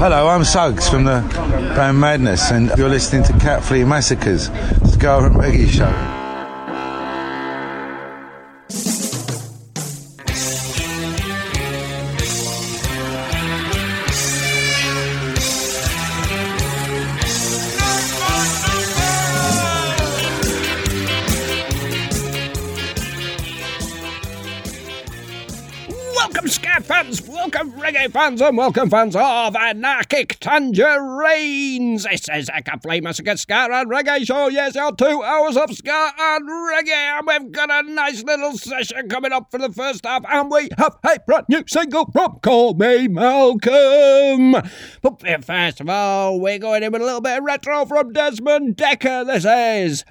Hello, I'm Suggs from the band Madness, and you're listening to Cat Flea Massacres, Ska and Reggae Show. Reggae fans and welcome fans of Anarchic Tangerines. This is a complete massacre ska and reggae show. Yes, our two hours of ska and reggae, and we've got a nice little session coming up for the first half, and we have a brand new single from Call Me Malcolm. But first of all, we're going in with a little bit of retro from Desmond Dekker. This is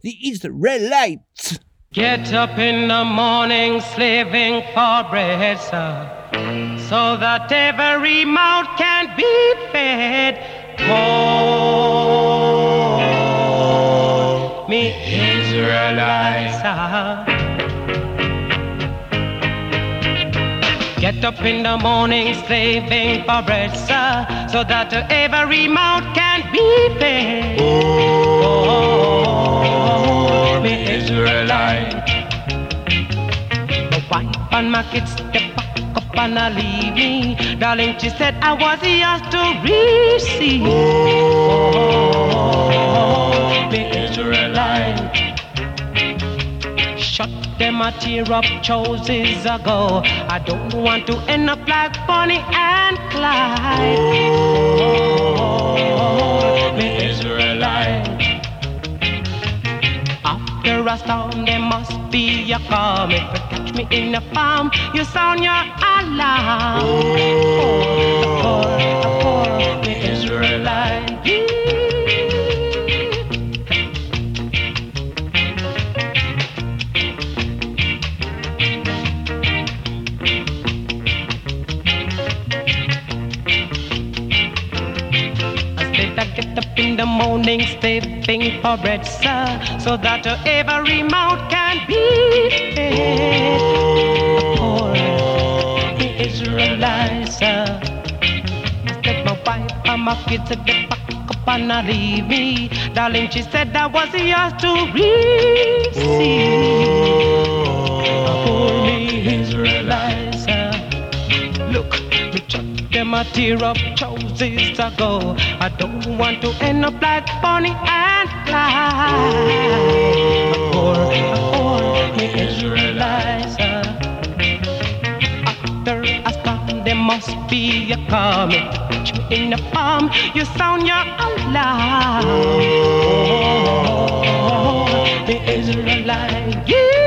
the Israelites. Get up in the morning, slaving for bread, sir so that every mouth can be fed. Call me Israelites. Get up in the morning, slaving for bread, sir, so that every mouth can be fed. Oh, me Israelite. The wife and my kids step up and I leave me. Darling, she said I was yours to receive. Oh, the Israelite. Shut them a tear up choices ago. I don't want to end up like Bonnie and Clyde. Oh, the Israelite. After a storm, there must be a calm. If you catch me in a farm, you sound your alarm. Oh, the Israelite. get up in the morning, stepping for bread, sir, so that every mouth can be fed. Oh, the Israelites, sir. Said my wife and my kids at the back up and I leave me. Darling, she said I was yours to receive. Oh, the Israelites, sir. Them a tear up choices ago. I don't want to end up like Bonnie and Clyde. A poor, a poor Israelites. After a storm, there must be a calm. If you in the palm, you sound your alarm. Oh, the Israelites. Yeah.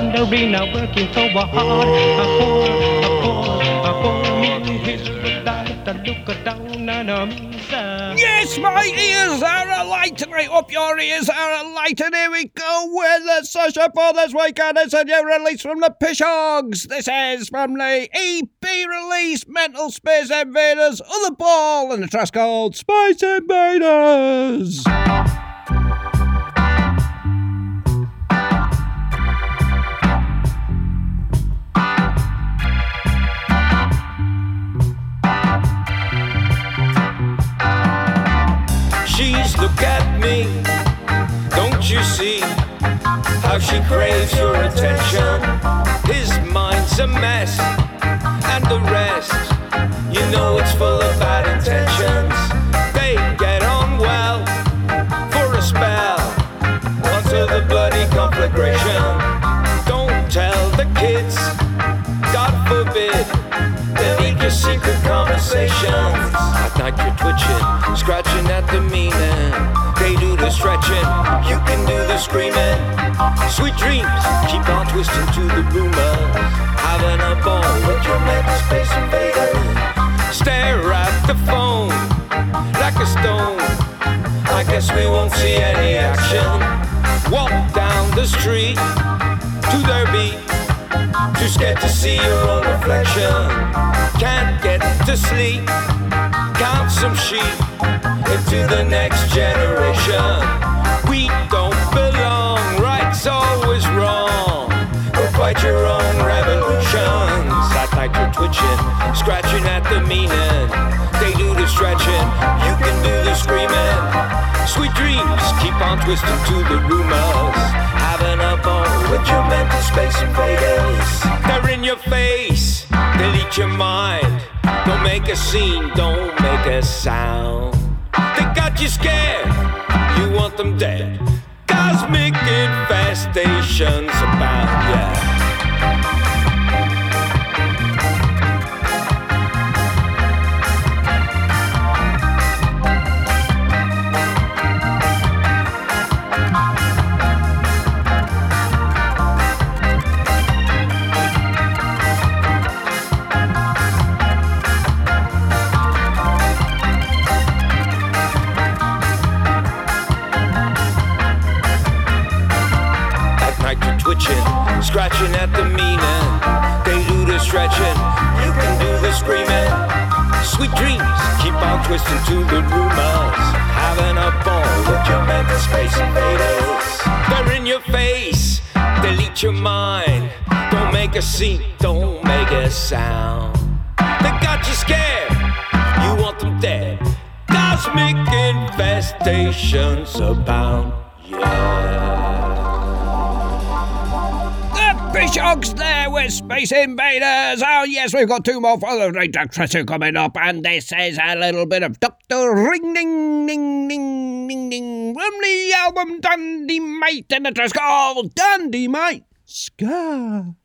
Wondering, working so hard. A poor, a poor, a poor Israelite. I look down on me, sir. Yes, my ears are alight tonight. Up your ears are alight, and here we go with the Sasha for this weekend. It's a new release from the Pishogs. This is from the EP release Mental Space Invaders, Other Ball, and the track's called Space Invaders. She craves your attention? His mind's a mess, and the rest, you know it's full of bad intentions. They get on well for a spell until the bloody conflagration. Don't tell the kids, God forbid, they leak your secret conversations. At night you're twitching, scratching at the meaning. Stretching, you can do the screaming. Sweet dreams, keep on twisting to the boomers. Having a ball with your mental space invader. Stare at the phone like a stone. I guess we won't see any action. Walk down the street to their beat. Too scared to see your own reflection. Can't get to sleep. Count some sheep into the next generation. We don't belong, right's always wrong. Quite create your own revolutions. Night you're twitching, scratching at the meaning. They do the stretching, you can do the screaming. Sweet dreams keep on twisting to the rumors. Having a ball with your mental space invaders. They're in your face, delete your mind. Don't make a scene, don't make a sound. They got you scared, you want them dead. Cosmic infestations about, yeah. Twisting to the rumors. Having a ball with your mental space invaders. They're in your face, delete your mind. Don't make a scene, don't make a sound. They got you scared, you want them dead. Cosmic infestations abound, yeah. Pishogs there with Space Invaders. Oh, yes, we've got two more for the Treasure coming up, and this is a little bit of Dr. Ring Ding Ding Ding Ding Ding from the album Dandimite, and it's called Dandimite Ska.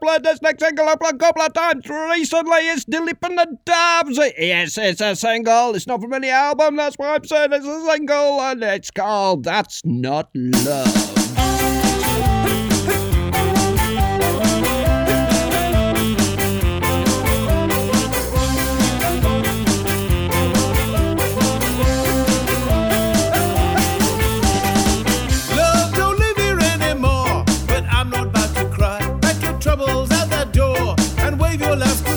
played this next single I've played a couple of times recently. It's Dilip the Dabs. Yes, it's a single. It's not from any album. That's why I'm saying it's a single, and it's called That's Not Love. full of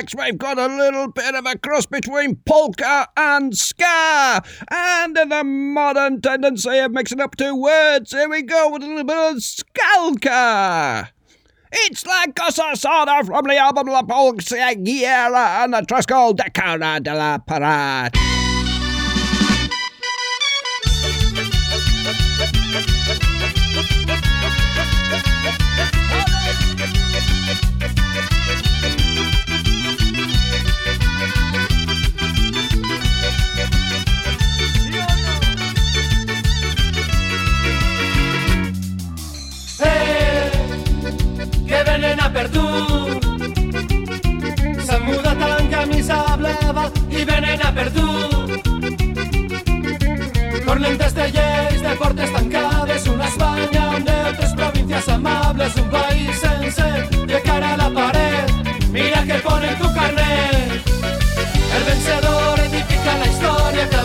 tracks, we've got a little bit of a cross between polka and ska, and the modern tendency of mixing up two words. Here we go with a little bit of skalka. It's La Cosa Soda from the album La Polka Guerra and the track called Decana de la Parade. cava i venen a per tu. De lleis, de portes tancades, una Espanya amb neutres, províncies amables, un país sencer de cara a la paret. Mira que ponen tu carnet. El vencedor edifica la història que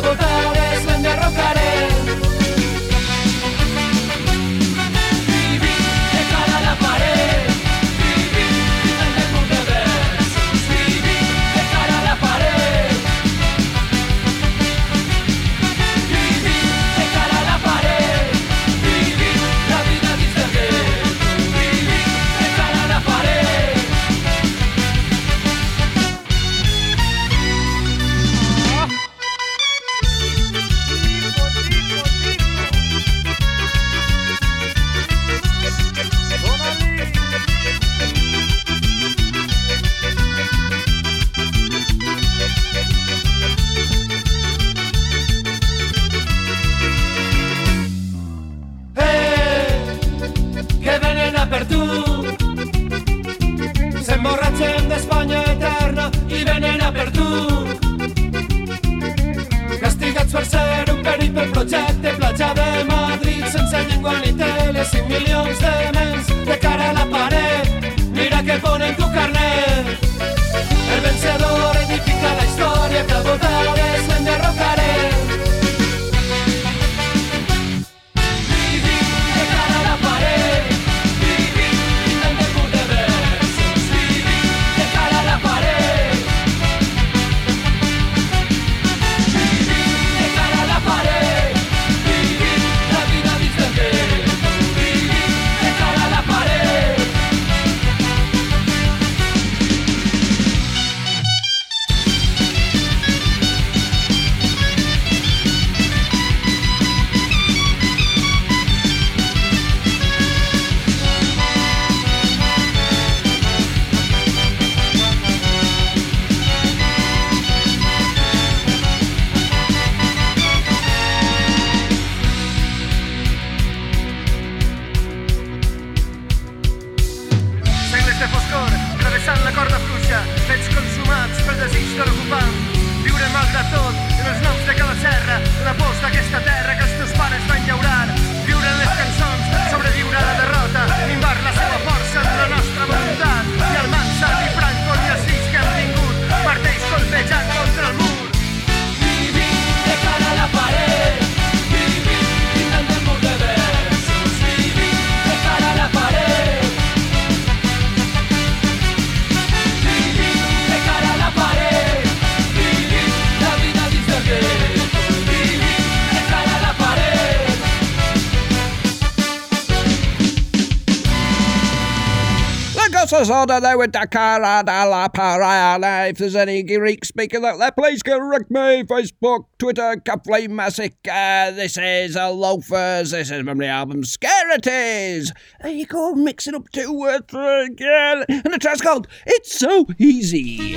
Dakar and La Parana. If there's any Greek speaking out there, please correct me. Facebook, Twitter, Cuffley Massacre. Uh, this is a Loafers. This is from the album Scarities. There you go, mixing up two words again. And the track's called It's So Easy.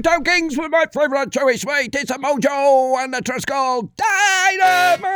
Two kings with my favourite Joey Sweet. It's a mojo, and the track's called Dynamite.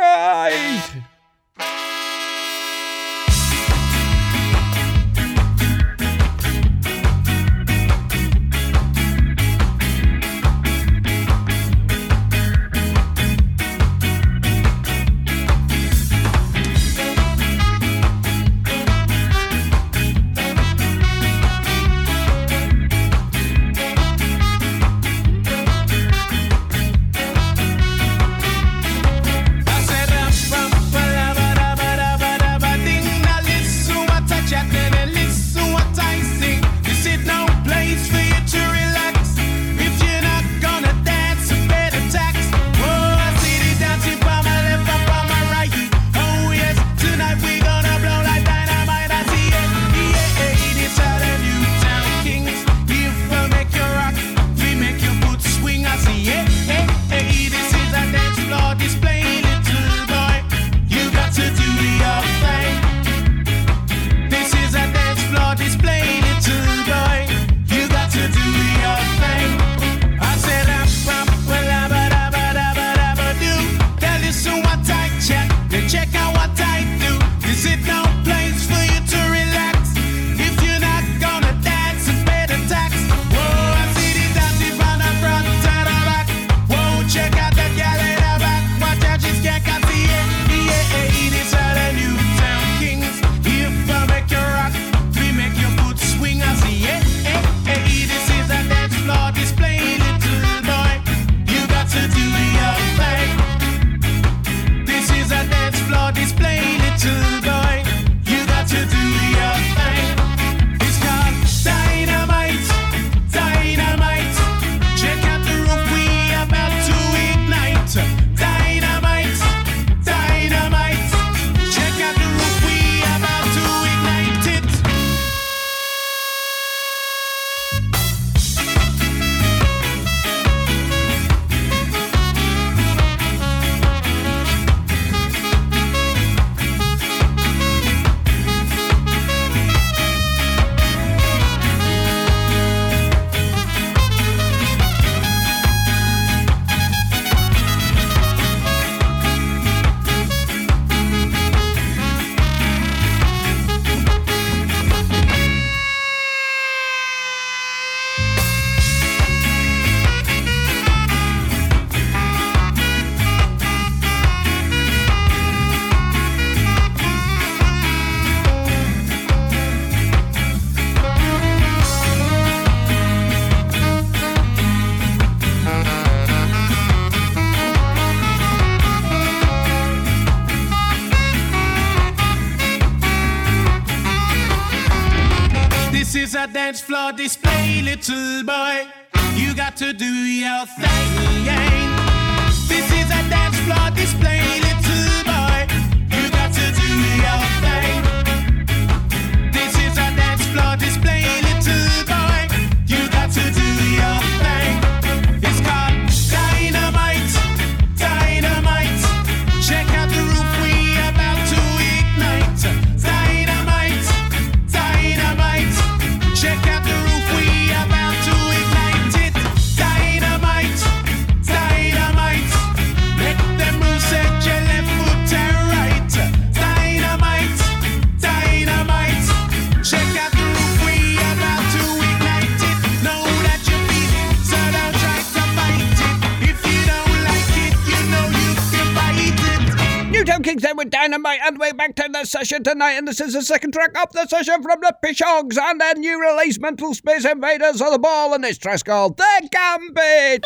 session tonight, and this is the second track of the session from the Pishogs and their new release, Mental Space Invaders of the Ball, and this track's called The Gambit.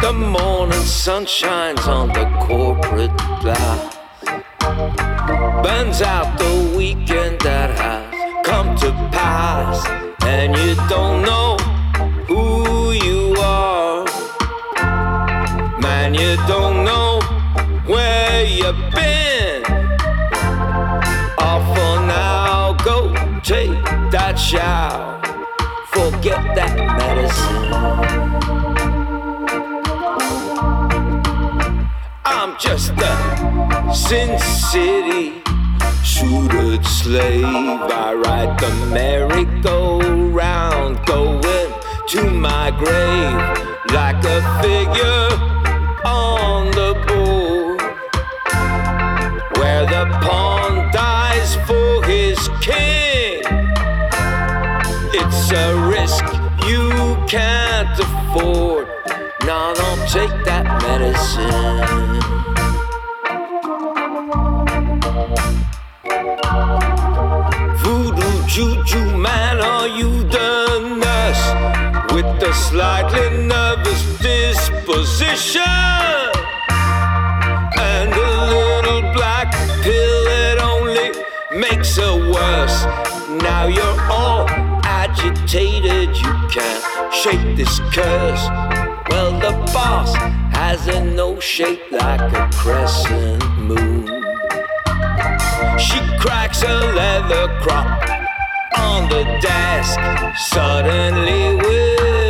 The morning sun shines on the corporate glass, burns out the weekend medicine. I'm just a Sin City suited slave. I ride the merry-go-round going to my grave like a figure take that medicine. Voodoo, juju, man, are you the nurse with the slightly nervous disposition and a little black pill that only makes it worse? Now you're all agitated, you can't shake this curse the boss has a nose shaped like a crescent moon. She cracks a leather crop on the desk, suddenly with.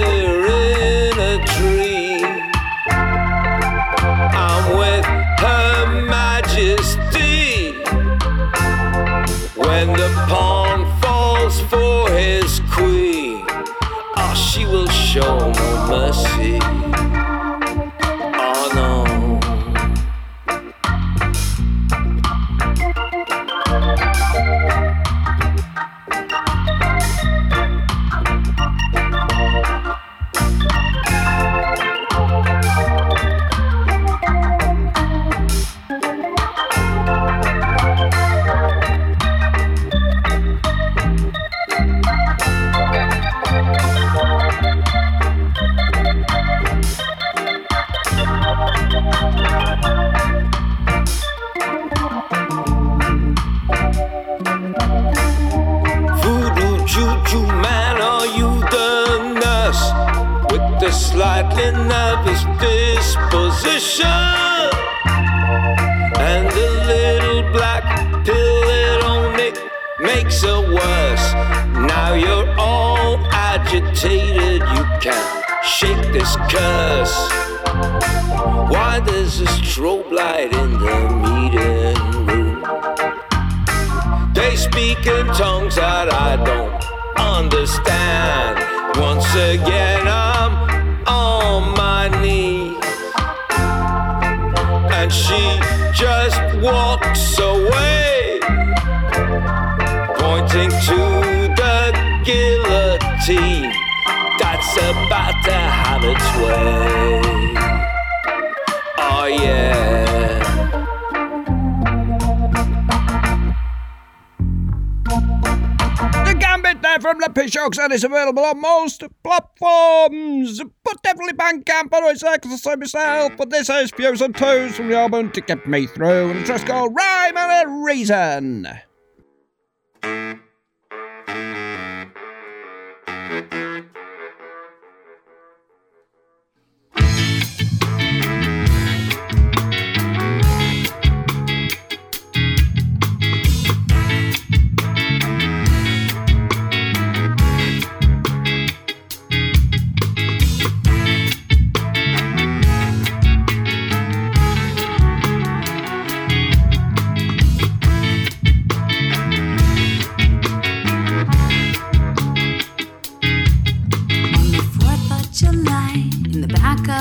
And is available on most platforms, but definitely Bandcamp and it's there because say myself. But this is Views and Twos from the album to get me through, and just called Rhyme and a Reason.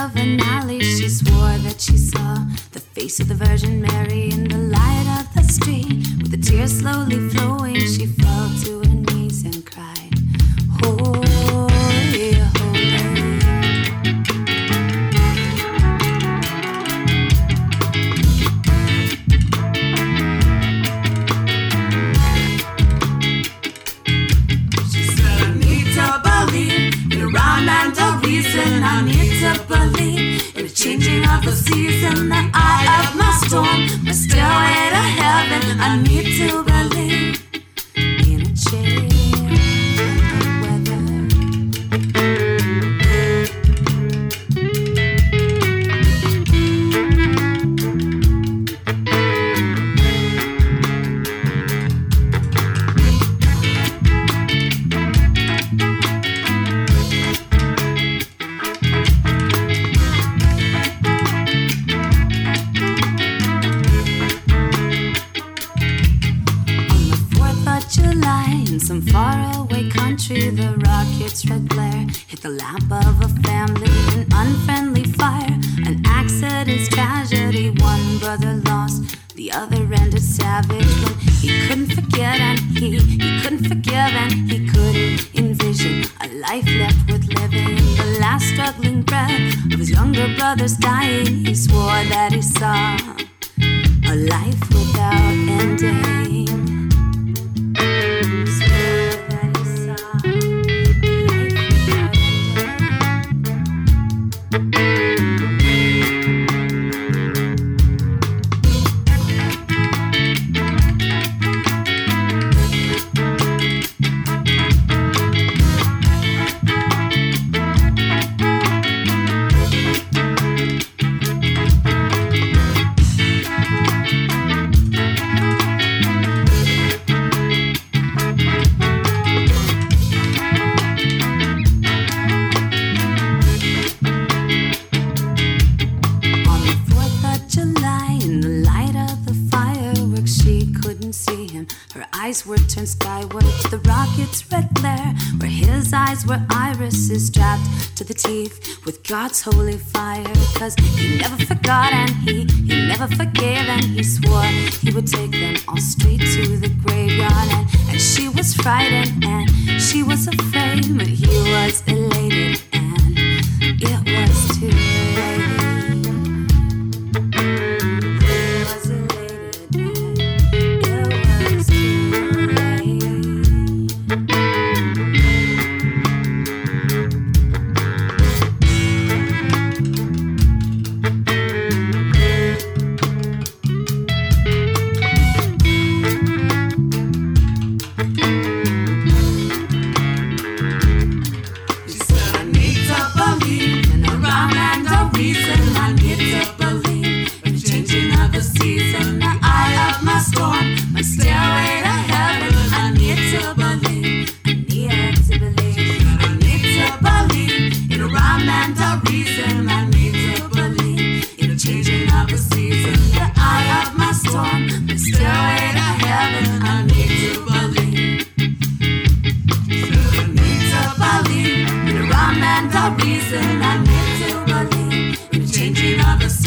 of an alley, she swore that she saw the face of the Virgin Mary in the light of the street, with the tears slowly flowing.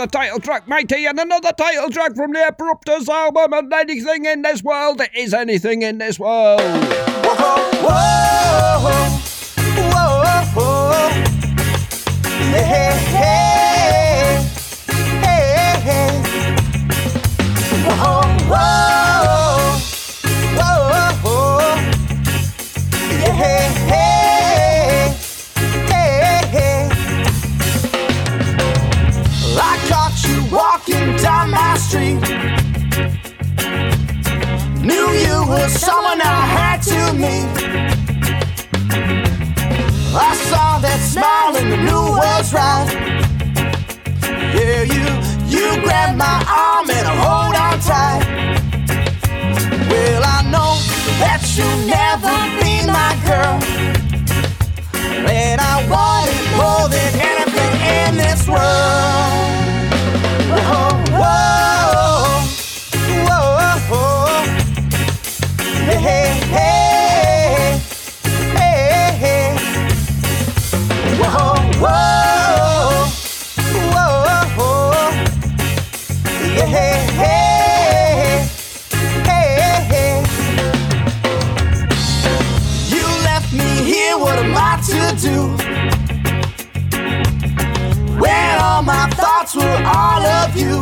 the title track, mighty, and another title track from the Abrupters album. And anything in this world is anything in this world. Whoa, whoa, whoa. someone I had to meet. I saw that smile and the new world's right. Yeah, you, you grabbed my arm and I hold on tight. Well, I know that you'll never be my girl. And I want it more than anything in this world. all my thoughts were all of you.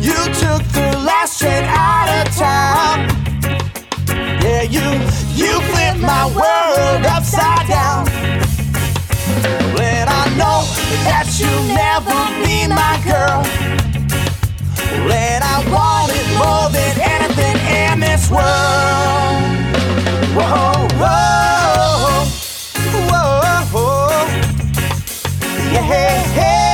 You took the last train out of town. Yeah, you you flipped my world upside down. When I know that you'll never be my girl. When I want it more than anything in this world. Whoa, whoa. hey, hey.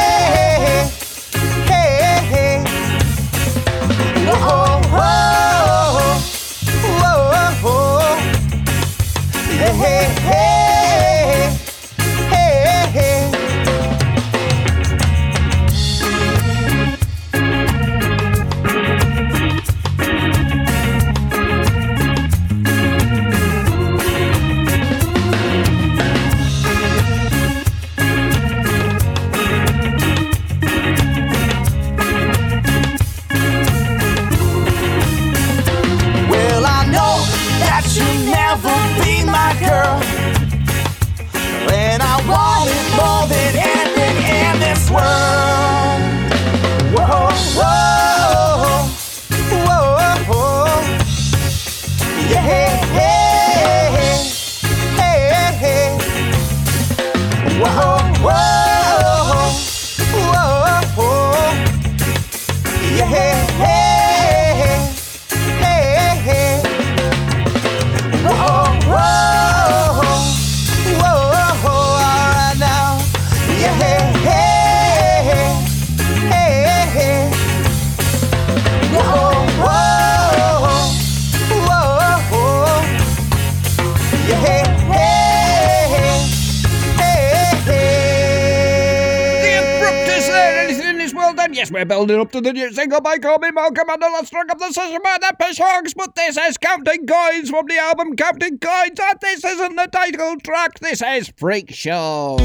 building up to the new single by Colby Malcolm and the last track of the session by the Hogs, but this is Counting Coins from the album Counting Coins, and this isn't the title track, this is Freak Show.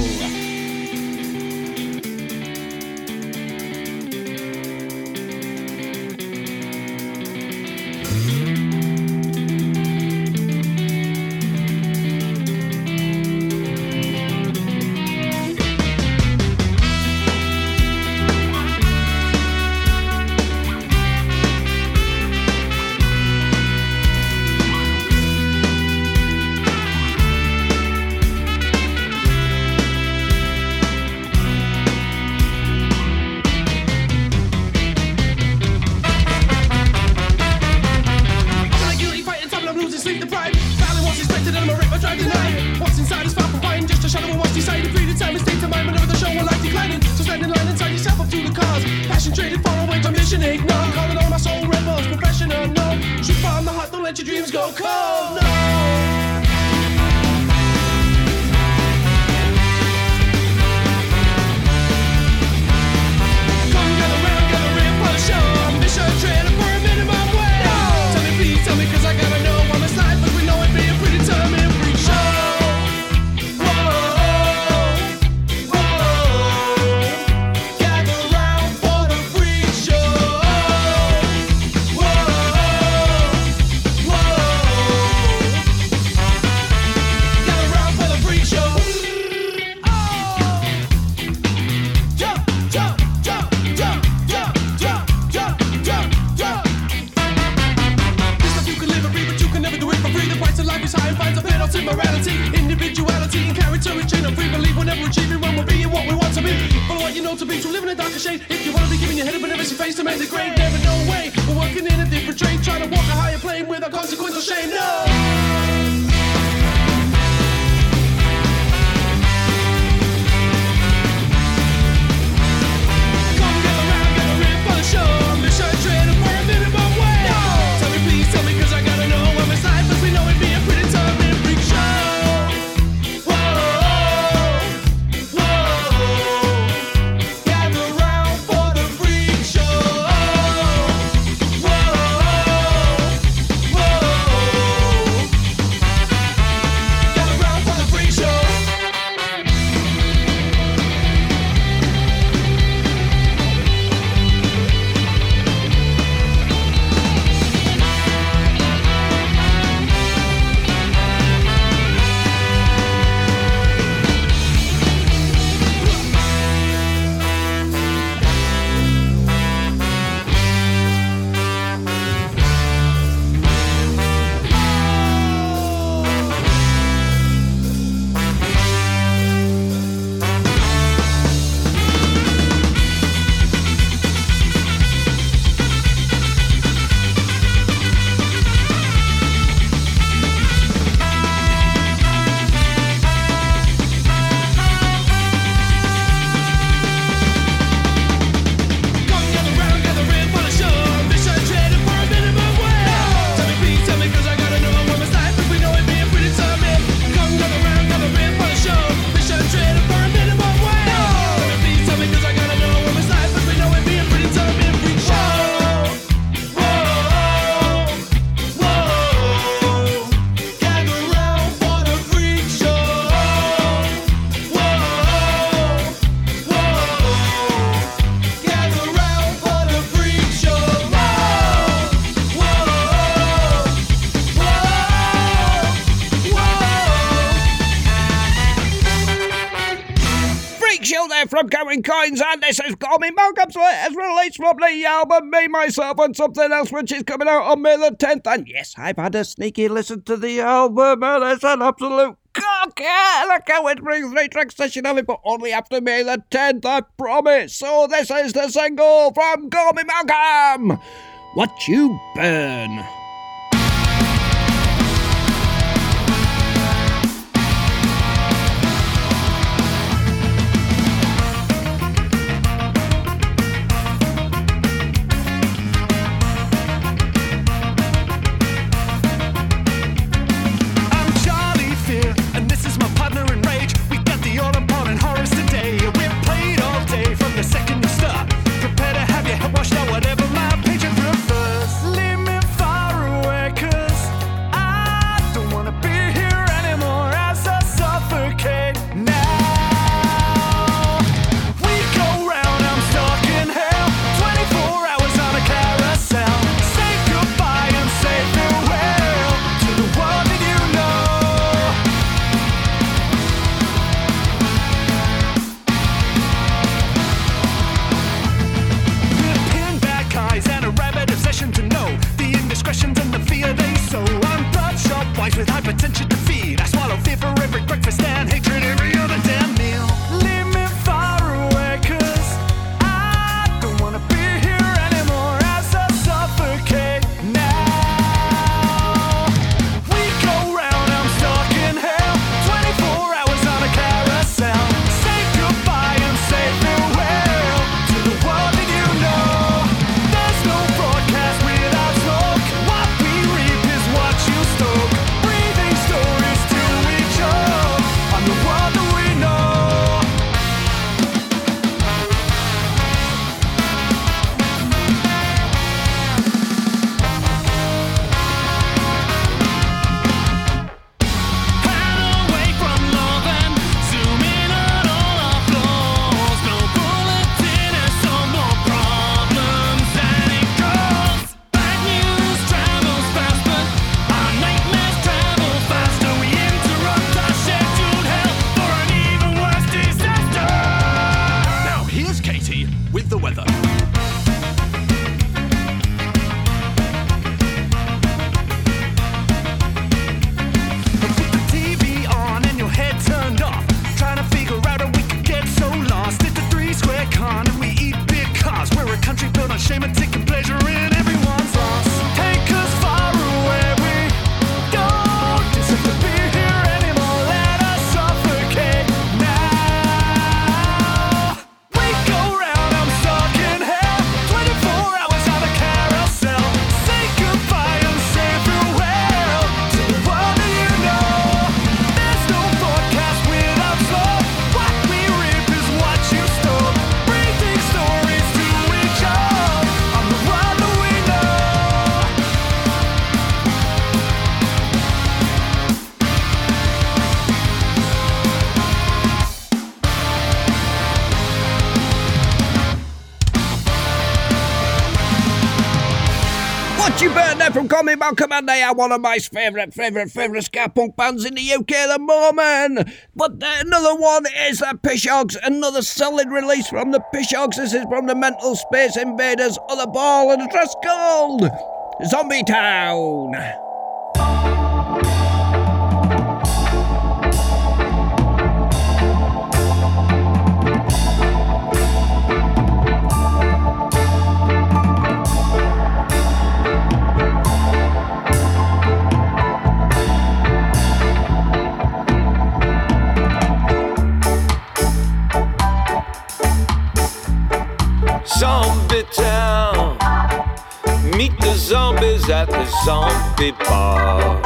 From Coins, and this is Me Malcolm's latest release from the album Me, Myself, and Something Else, which is coming out on May the 10th. And yes, I've had a sneaky listen to the album, and it's an absolute cock. Yeah, look how it brings three track session of it, but only after May the 10th, I promise. So this is the single from Me Malcolm. What You Burn. Hypertension to feed. I swallow fear for every breakfast and What you burn there from Me Malcolm and they are one of my favourite, favourite, favourite ska punk bands in the UK at the moment. But another one is the Pishogs, another solid release from the Pishogs. This is from the Mental Space Invaders, Other Ball, and it's called Zombie Town. Zombie Town. Meet the zombies at the zombie bar.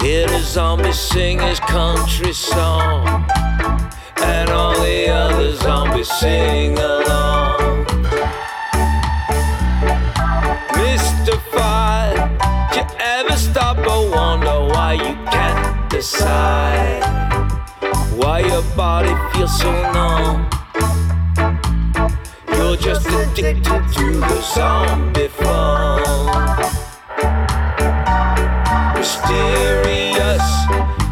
Hear the zombie sing his country song. And all the other zombies sing along. Mystified, you ever stop and wonder why you can't decide? Why your body feels so numb? Just addicted to the zombie form. Mysterious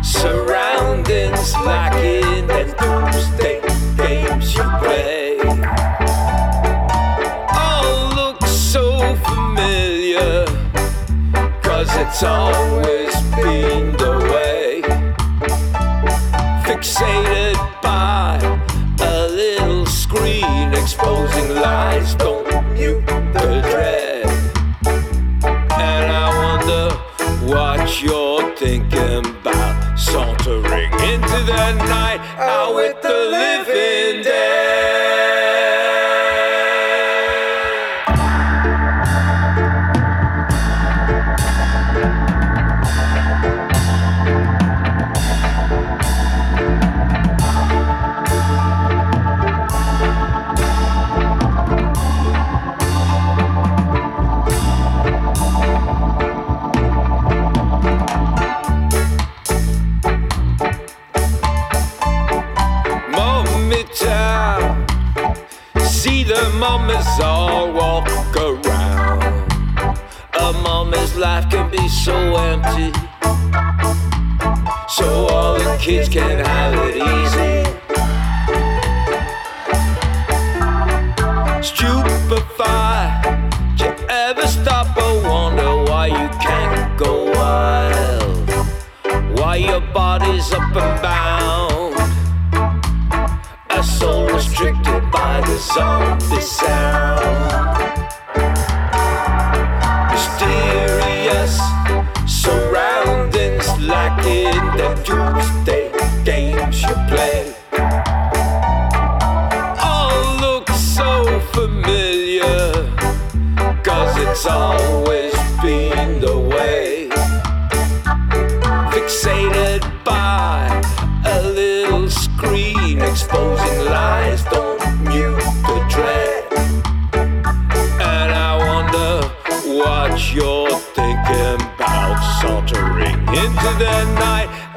surroundings lacking and doomsday games you play. All looks so familiar, cause it's always been the way. Fixated. Exposing don't mute the dread. And I wonder what you're thinking about sauntering into the night out with the living dead. A life can be so empty. So all the kids can have it easy. Stupefied. Do you ever stop and wonder why you can't go wild? Why your body's up and bound? A soul restricted by the zombie sound. The night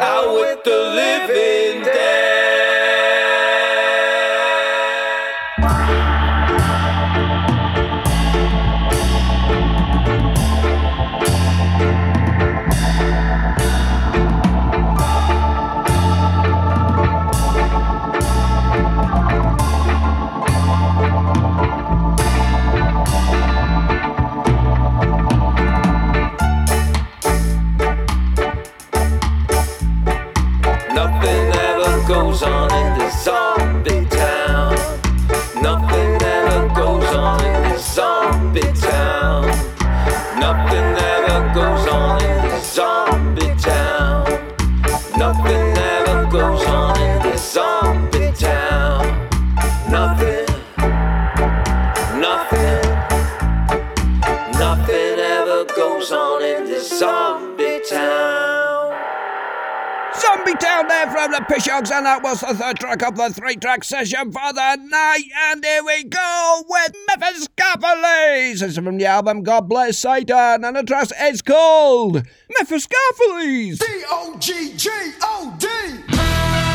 the third track of the three track session for the night. And here we go with Mephistopheles. This is from the album God Bless Satan, and the track is called Mephistopheles. D O G G O D.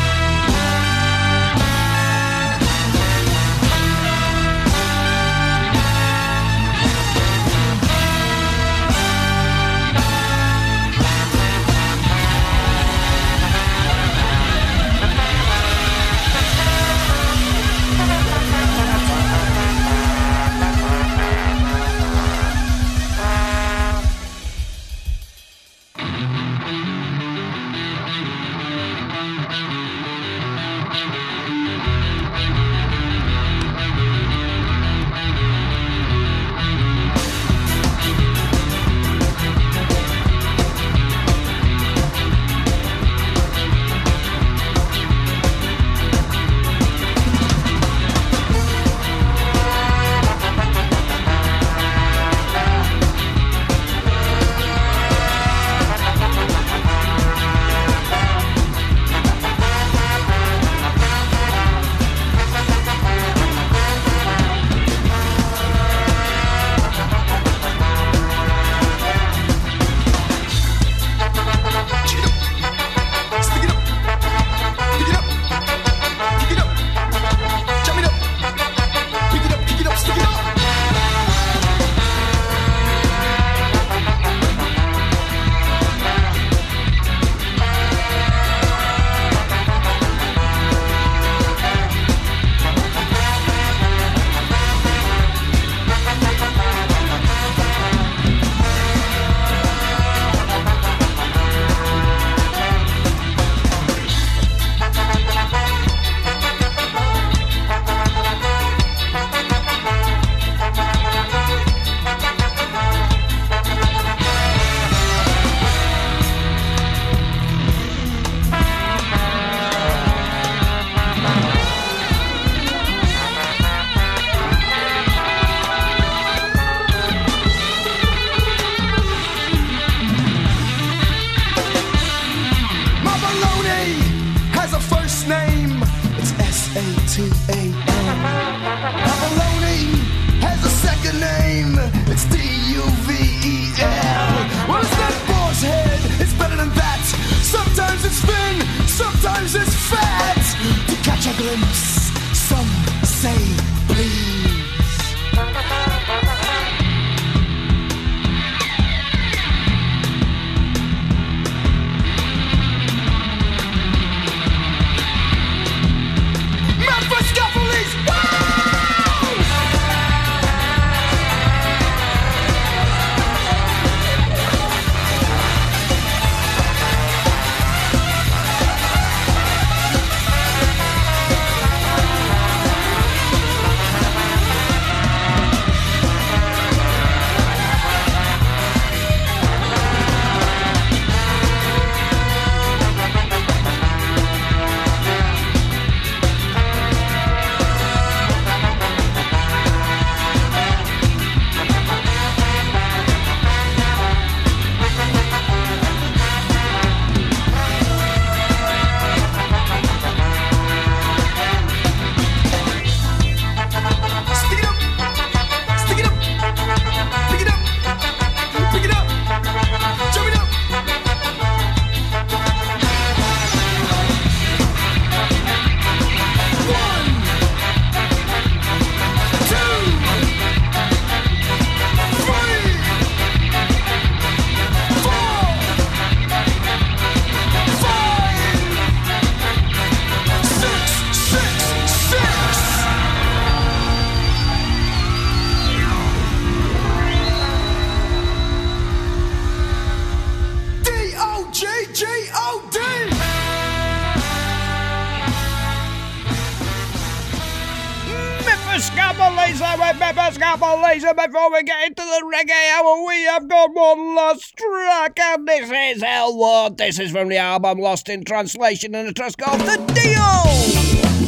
before we get into the reggae hour, we have got one last track, and this is Elwood. This is from the album Lost in Translation, and the track's called The Deal.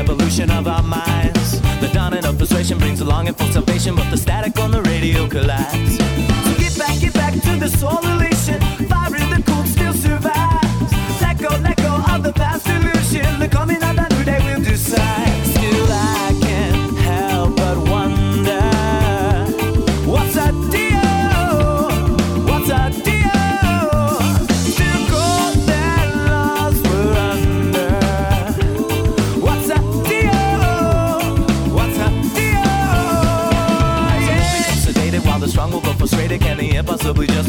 Evolution of our minds. The dawning of frustration brings a for salvation, but the static on the radio collides. So get back, get back to the soul.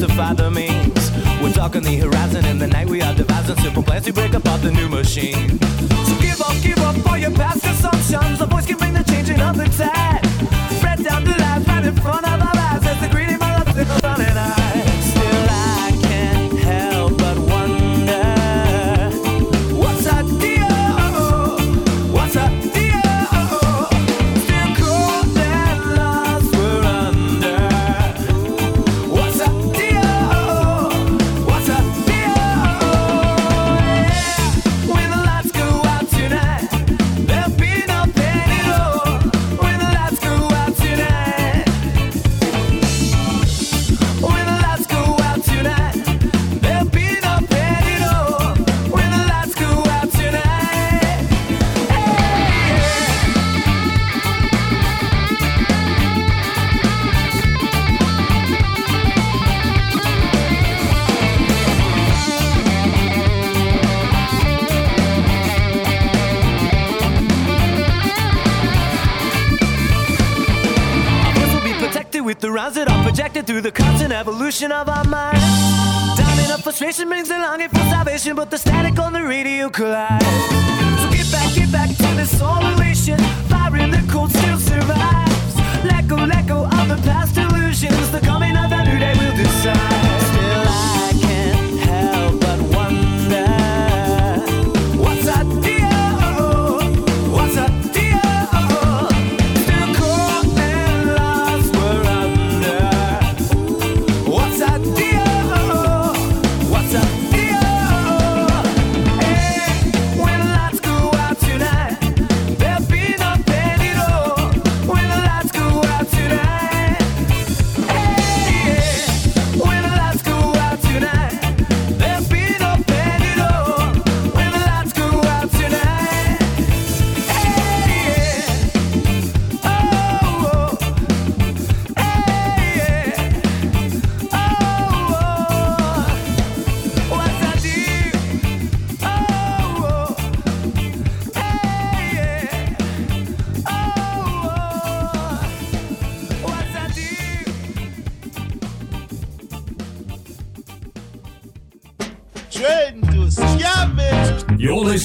Impossibly justify the means? We're talking the horizon in the night. We are devising simple plans to break apart the new machine. So give up, give up all your past assumptions. The voice can bring the changing of the tide. Spread down the lines right in front through the constant evolution of our minds. Downing up frustration brings a longing for salvation, but the static on the radio collides. So get back, get back to the soul elation. Fire in the cold still survives. Let go, let go of the past illusions. The coming of a new day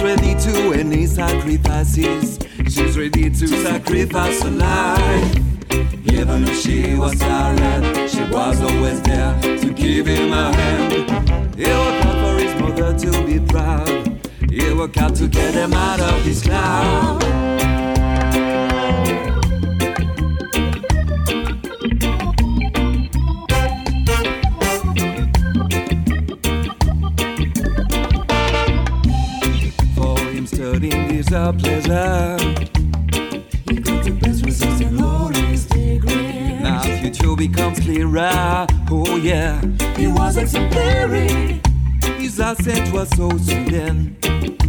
She's ready to any sacrifices. She's ready to sacrifice her life. Even if she was tired, she was always there to give him a hand. He worked out for his mother to be proud. He worked out to get him out of this cloud. Is a pleasure. He got the best results in all his degree. Now future becomes clearer. Oh yeah, he was exemplary. His accent was so soothing.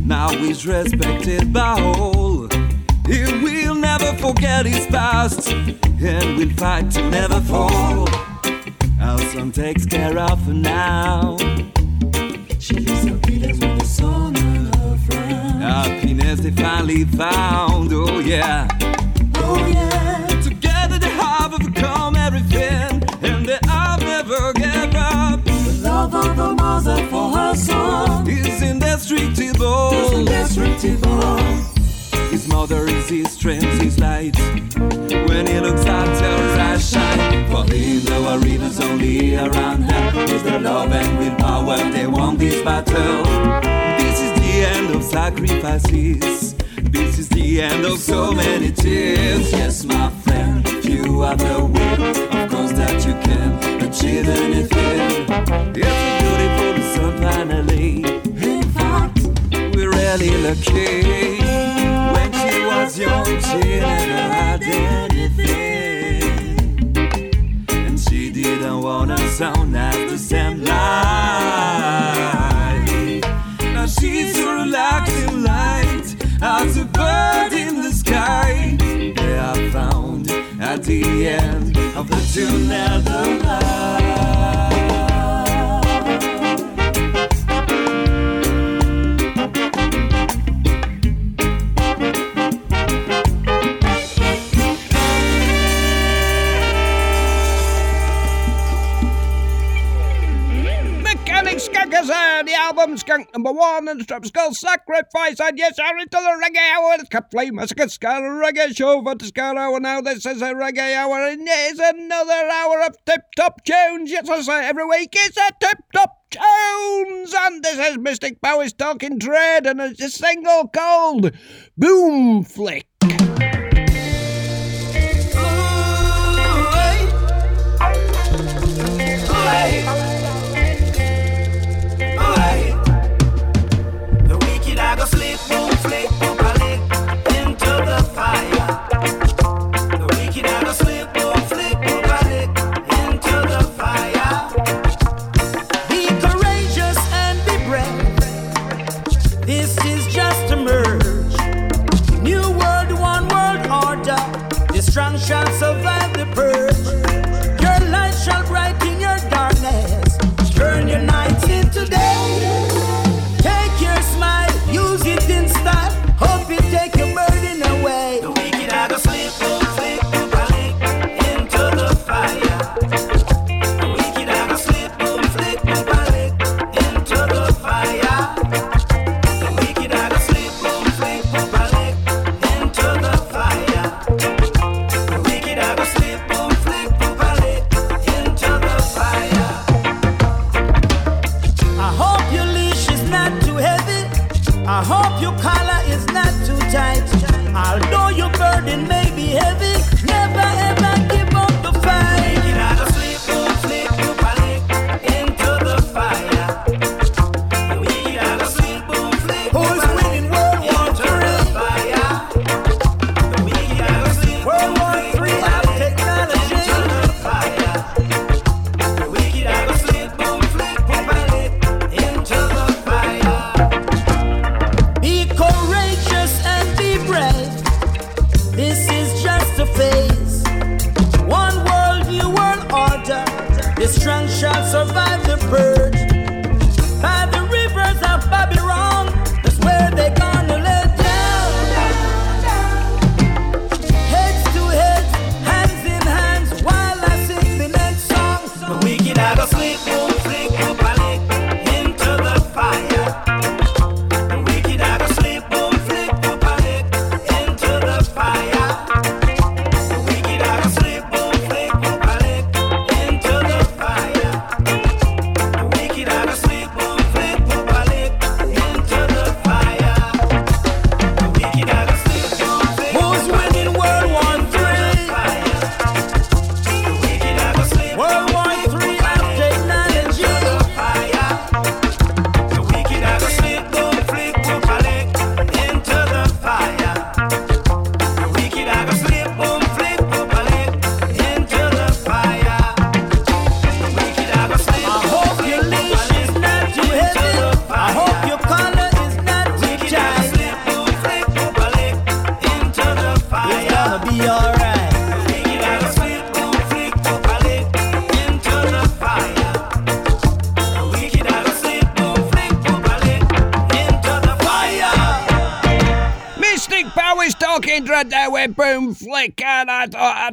Now he's respected by all. He will never forget his past, and will fight to never fall. Alson takes care of her now. Happiness they finally found, oh yeah. Oh yeah. Together they have overcome everything, and they have never gave up. The love of the mother for her son is indestructible. Is indestructible. His mother is his strength, his light. When he looks at her, eyes shine. For him, there were rivers only around them. Is the love and willpower they won this battle. The end of sacrifices. This is the end of so many tears. Yes, my friend, if you have the will, of course that you can achieve anything. It's a beautiful sun finally. In fact, we're really lucky. When she was young, she never had anything. And she didn't wanna sound as the same life. So relaxed and light as a bird in the sky. They are found at the end of the tunnel of life. Album Skunk number one and the Strap Skull Sacrifice and yes, are into the reggae hour. It's Flea Massacre Ska Reggae Show for the Ska Hour now. This is a reggae hour and it's another hour of tip top tunes. Yes, I say every week it's a tip top tunes and this is Mystic Powers talking trade and it's a single called Boom Flick. The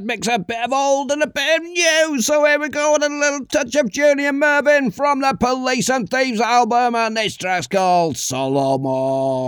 mix, a bit of old and a bit of new. So here we go with a little touch of Junior Murvin from the Police and Thieves album, and this track's called Solomon.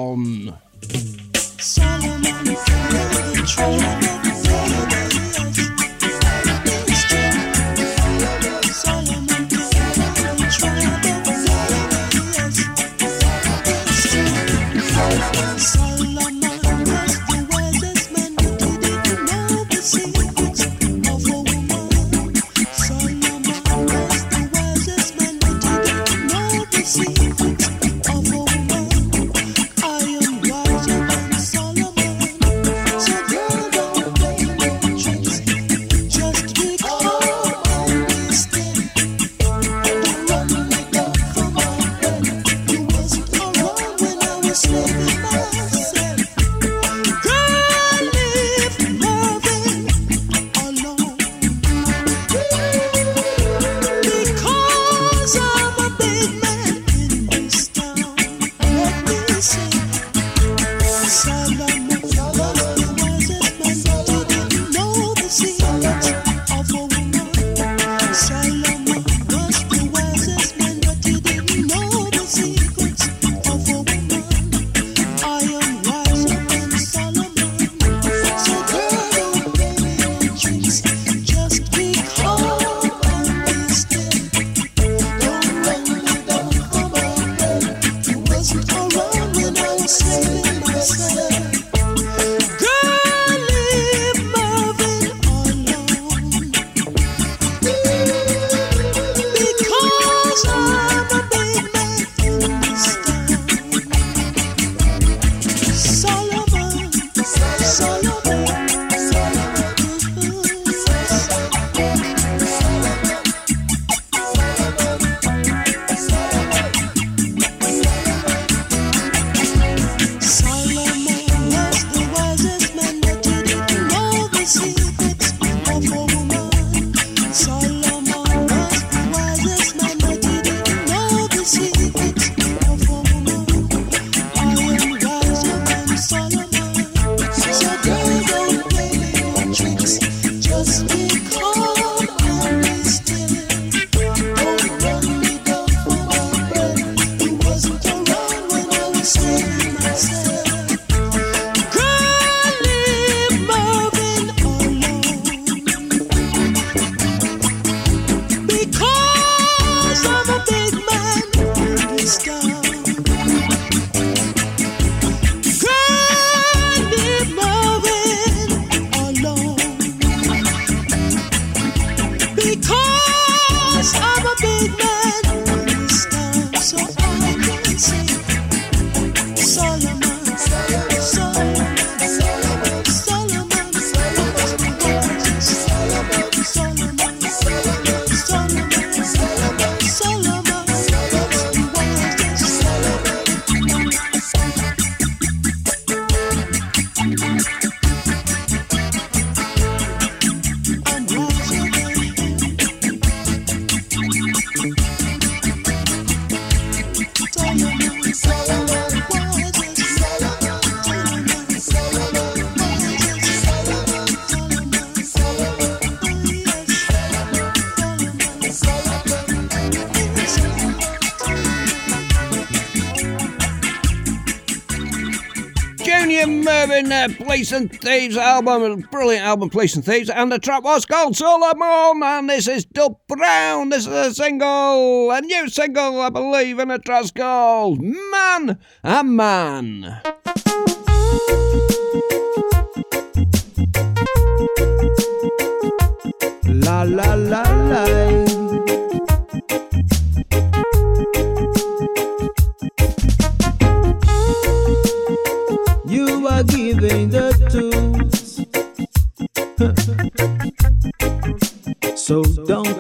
that Police and Thieves album, brilliant album, Police and Thieves, and the track was called Solomon, and this is Dub Brown. This is a single, a new single, I believe, and the track's called Man and Man.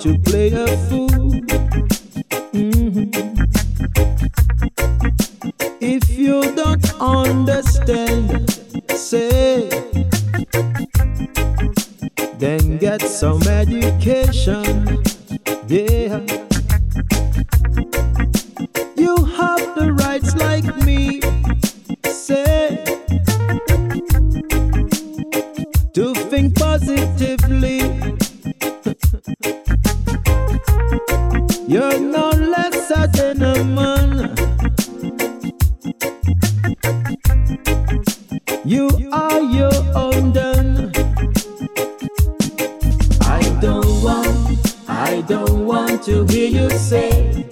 to play. You are your own done. I don't want, I don't want to hear you say,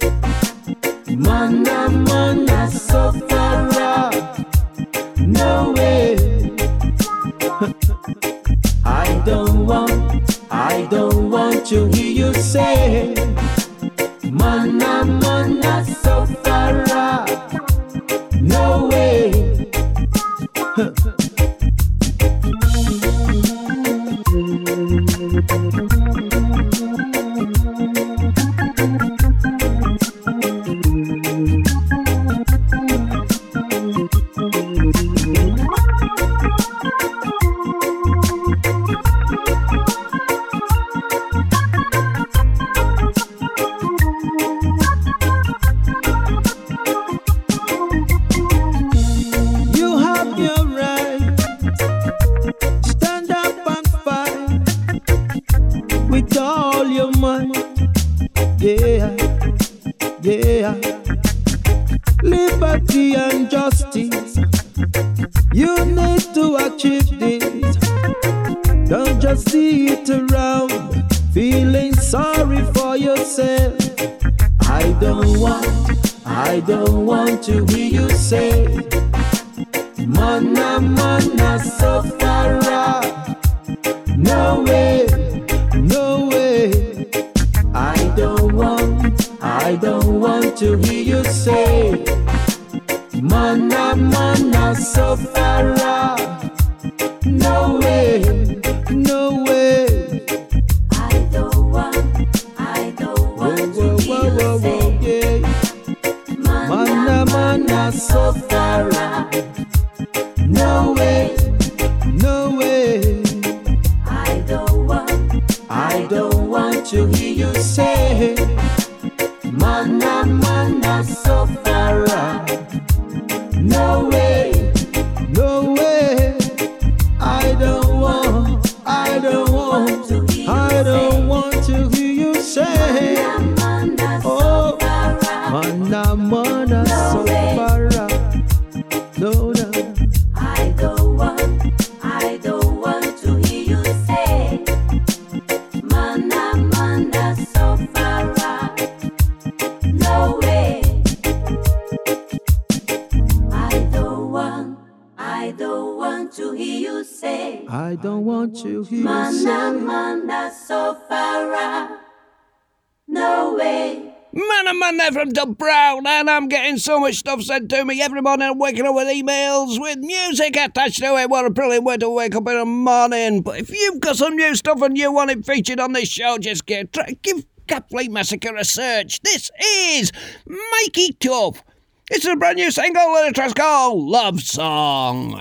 stuff sent to me every morning. I'm waking up with emails with music attached to it. What a brilliant way to wake up in the morning. But if you've got some new stuff and you want it featured on this show, just get, try, give Cat Massacre a search. This is Mikey Tough. It's a brand new single and a track called Love Song.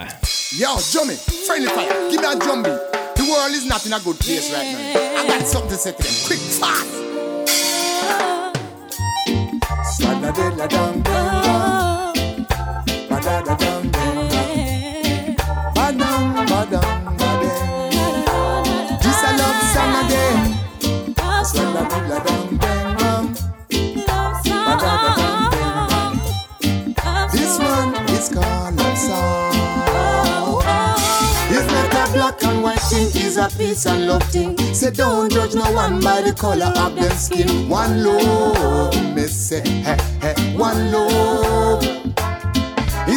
Yo, Jummy, friendly fire, give me a drum beat. The world is not in a good place right now. I got something to say to them. Quick, fast. Dam, peace and love thing. Say don't judge no one by the color of their skin. One love, me say, hey, hey, one love.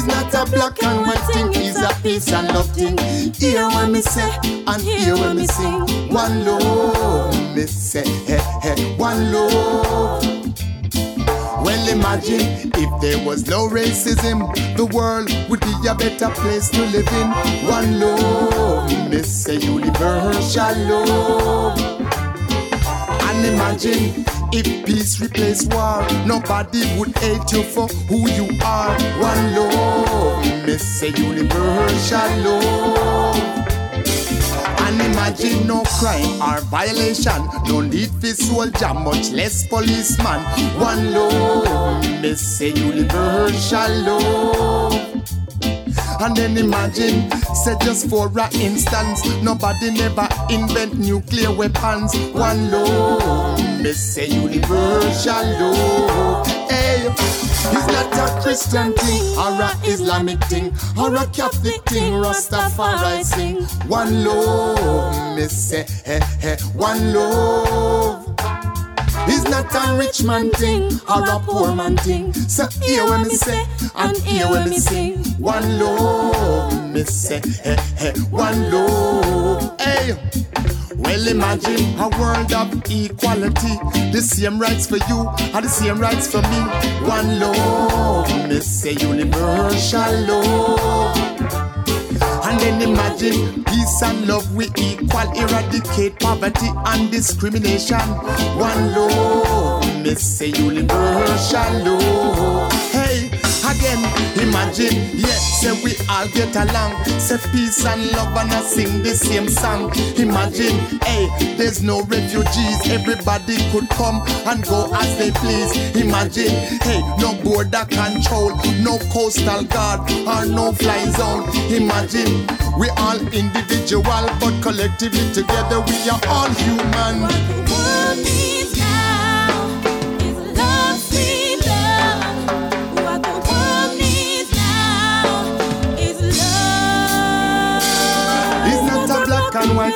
It's not a black and white thing, it's a peace and love thing. Hear what me say and hear what me sing. One love, me say, hey, hey, one love. Well, imagine if there was no racism, the world would be a better place to live in. One love, me say universal love. And imagine if peace replaced war, nobody would hate you for who you are. One love, me say universal love. And imagine no crime or violation, no need for soldier, much less policeman. One love, me say universal love. And then imagine, say just for an instance, nobody never invent nuclear weapons. One love, me say universal love. Hey, It's not a Christian thing or a Islamic thing or a Catholic thing. Rastafari sing one love, me say, hey, hey, one love. It's not a rich man thing or a poor man thing. So hear what me say and hear what me sing. One love, me say, hey, hey, one love. Hey. Well, imagine a world of equality. The same rights for you are the same rights for me. One love, me say universal love. And then imagine peace and love we equal, eradicate poverty and discrimination. One love, me say universal love. Imagine, yeah, say we all get along. Say peace and love and I sing the same song. Imagine, hey, there's no refugees. Everybody could come and go as they please. Imagine, hey, no border control, no coastal guard, or no fly zone. Imagine, we all individual, but collectively together we are all human.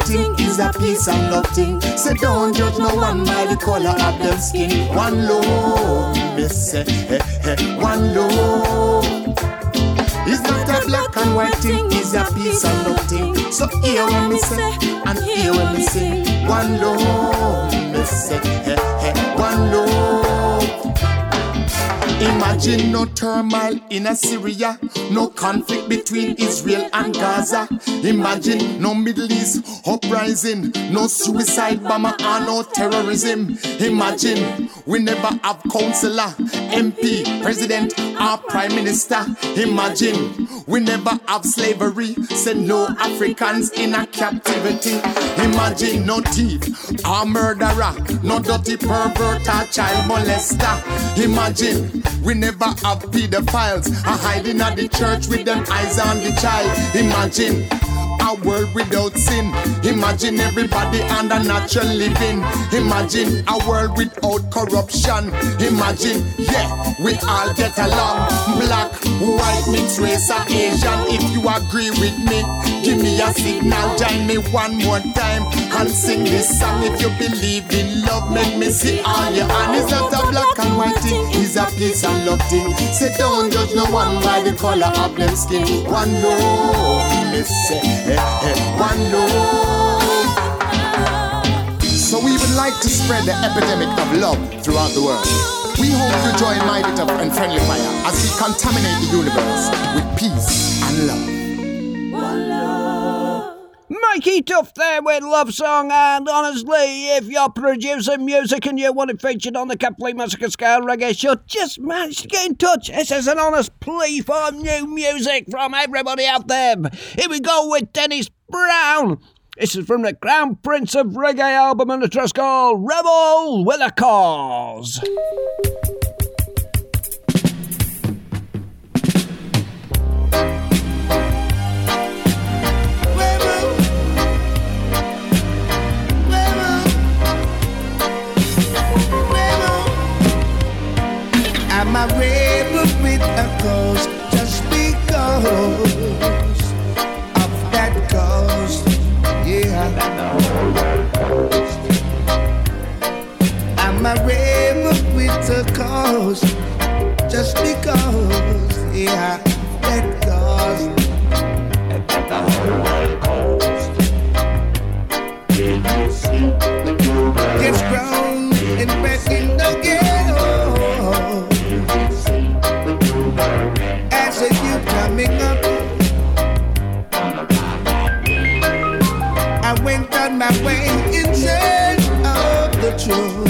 Thing, it's a peace and love thing. So don't judge no one by the color of their skin. One love, me say, hey, hey, one love. It's not a black and white thing, it's a peace and love thing. So hear what me say and hear what me sing. One love, me say, hey, hey, one love. Imagine no turmoil in Assyria, no conflict between Israel and Gaza. Imagine no Middle East uprising, no suicide bomber no terrorism. Imagine we never have counselor, MP, president or prime minister. Imagine we never have slavery, send no Africans in a captivity. Imagine no thief or murderer, no dirty pervert or child molester. Imagine we never have pedophiles are hiding at the church with them eyes on the child. Imagine a world without sin. Imagine everybody under natural living. Imagine a world without corruption. Imagine, yeah, we all get along. Black, white, mixed race, or Asian. If you agree with me, give me a signal. Join me one more time and sing this song. If you believe in love, make me see all your hand. It's not a black and white thing, it's a peace and love thing. Say don't judge no one by the color of them skin. One love, me say, eh, eh, one love. So we would like to spread the epidemic of love throughout the world. We hope you join my bit of and friendly fire as we contaminate the universe with peace and love. Mikey Duff there with Love Song, and honestly, if you're producing music and you want it featured on the Complete Massacre Scale Reggae Show, just manage to get in touch. This is an honest plea for new music from everybody out there. Here we go with Dennis Brown. This is from the Crown Prince of Reggae album and the trust called Rebel with a Cause. I'm a rebel with a cause just because of that cause. Yeah. I'm a rebel with a cause just because. Yeah. That cause. Gets grown my way in search of the truth.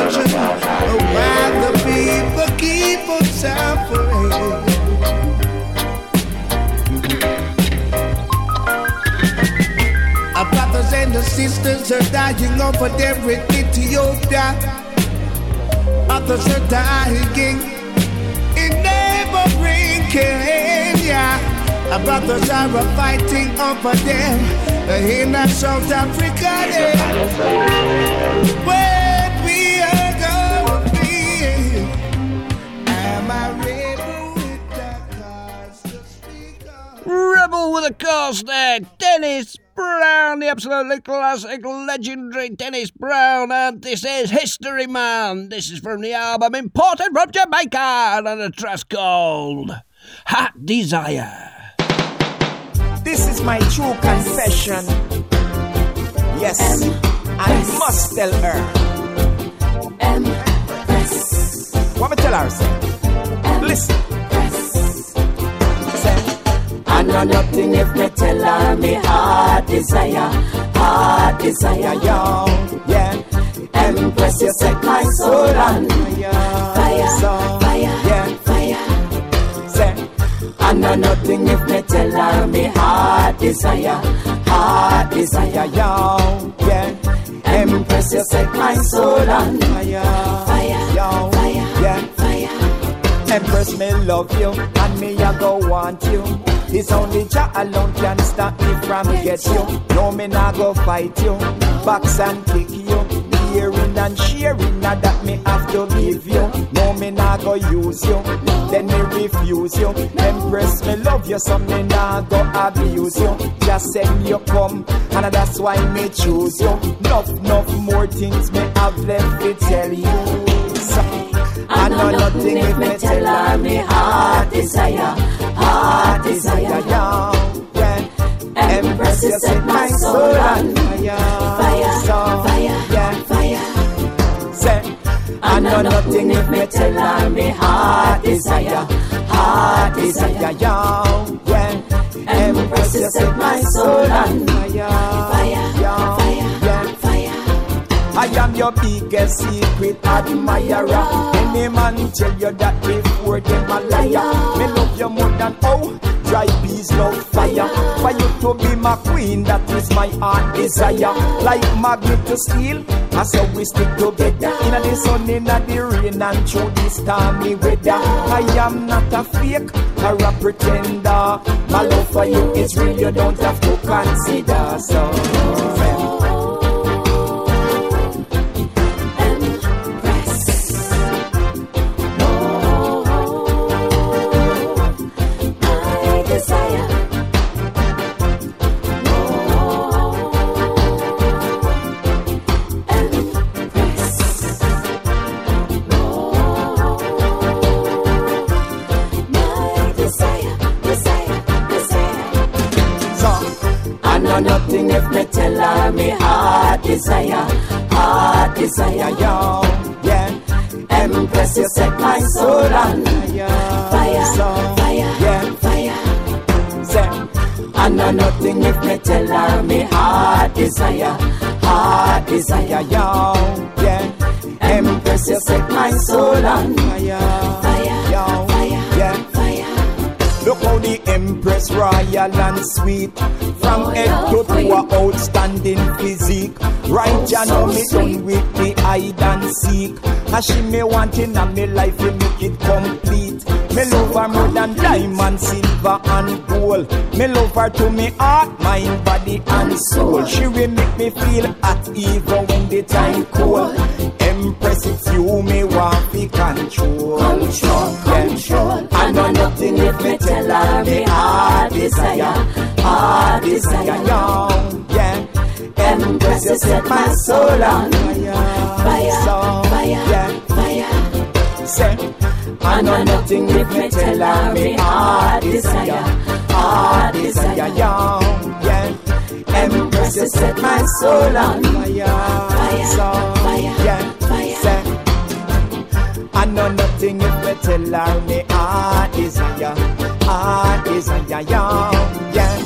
Why the people keep on suffering. Our brothers and the sisters are dying over there in Ethiopia. Others are dying in neighboring Kenya. Our brothers are fighting over there in South Africa. there. Where with a cause there, Dennis Brown, the absolutely classic, legendary Dennis Brown, and this is History Man. This is from the album imported from Jamaica, and a track called Hot Desire. This is my true confession. Yes, I must tell her. M. What me tell her? Listen. I know nothing if me tell her me heart desire, heart desire, yo. Yeah. Empress, you set my soul on fire, fire, yeah. fire. Say. I know nothing if me tell her me heart desire, heart desire, yo. Yeah. Empress, you set my soul on fire, fire, yo. fire, Yeah. Empress, me love you, and me I go want you. It's only Jah alone can stop me from get you. No, me nah go fight you, box and kick you. Hearing and sharing, now that me have to give you. No, me nah go use you, then me refuse you. Empress, me love you, so me nah go abuse you. Just send you come, and that's why me choose you. Enough, enough more things me have left to tell you. So, I know nothing if me tell her me heart desire, heart desire. Yeah. Empress, you set my soul on fire, fire, so, fire, yeah. fire. Say, I know nothing if me tell her me heart desire, heart desire. Yeah. Empress, you set my soul on fire, fire, Yeah. I am your biggest secret admirer. Any man tell you that before them a liar. Me love you more than oh, dry peas love fire. For you to be my queen, that is my heart desire. Like magnet to steel, that's how we stick together. In the sun, in the rain, and through this stormy weather. I am not a fake or a pretender. My love for you is real, you don't have to consider. So, you set my soul on fire, fire, yeah. fire. Say, I know nothing if me tell her me heart desire, heart desire, yo, yeah. Empress, you set my soul on fire, Look how the Empress royal and sweet. From head to toe outstanding physique. Right ya know me done with the hide and seek. And she me wanting and me life to make it complete. Me love her more than diamond, silver and gold. Me love her to me heart, mind, body and soul. She will make me feel hot even when the time cold Empress it's you me want to control Control, control. I know nothing if me tell her me heart desire, heart desire, yo, yeah. Empress, you set my soul on fire, fire, fire, fire. Say, I know nothing if me tell her me heart desire, heart desire, yo, yeah. Empress, you set my soul on fire, fire, fire, yeah. I know nothing if me tell her me heart desire, heart desire, yo, yeah.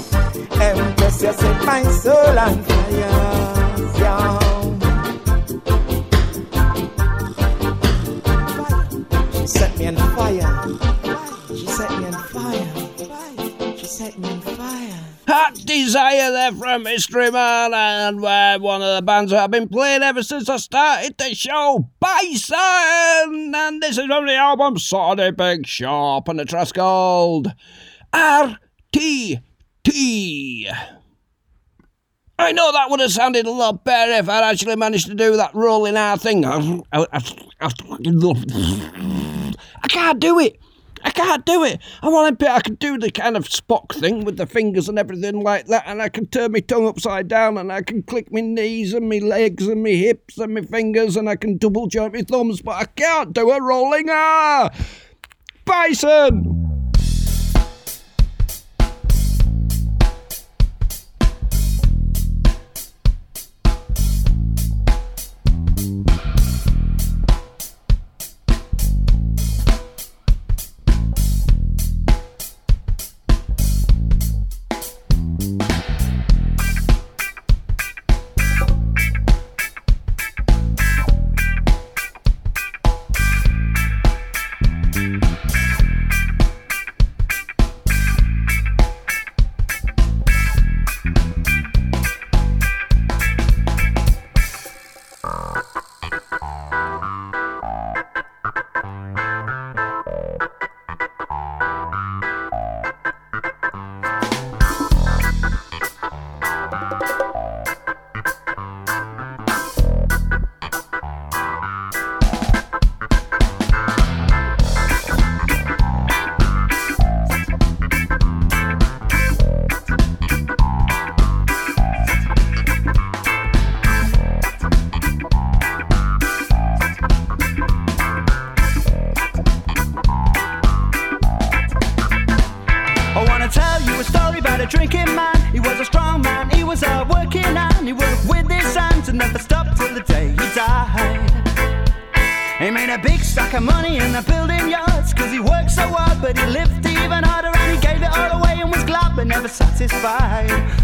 Empress, you set my soul on fire, yo. She set me on fire. She set me on fire. She set me on fire. Hot Desire there from Mystery Man, and we're one of the bands that I've been playing ever since I started the show, Bison! And this is from the album Sorry Big Shop, and the track's called RTT. I know that would have sounded a lot better if I'd actually managed to do that rolling R thing. I can't do it. I can't do it. I want to. I can do the kind of Spock thing with the fingers and everything like that, and I can turn my tongue upside down, and I can click my knees and my legs and my hips and my fingers, and I can double joint my thumbs, but I can't do a rolling R. Bison. Never satisfied.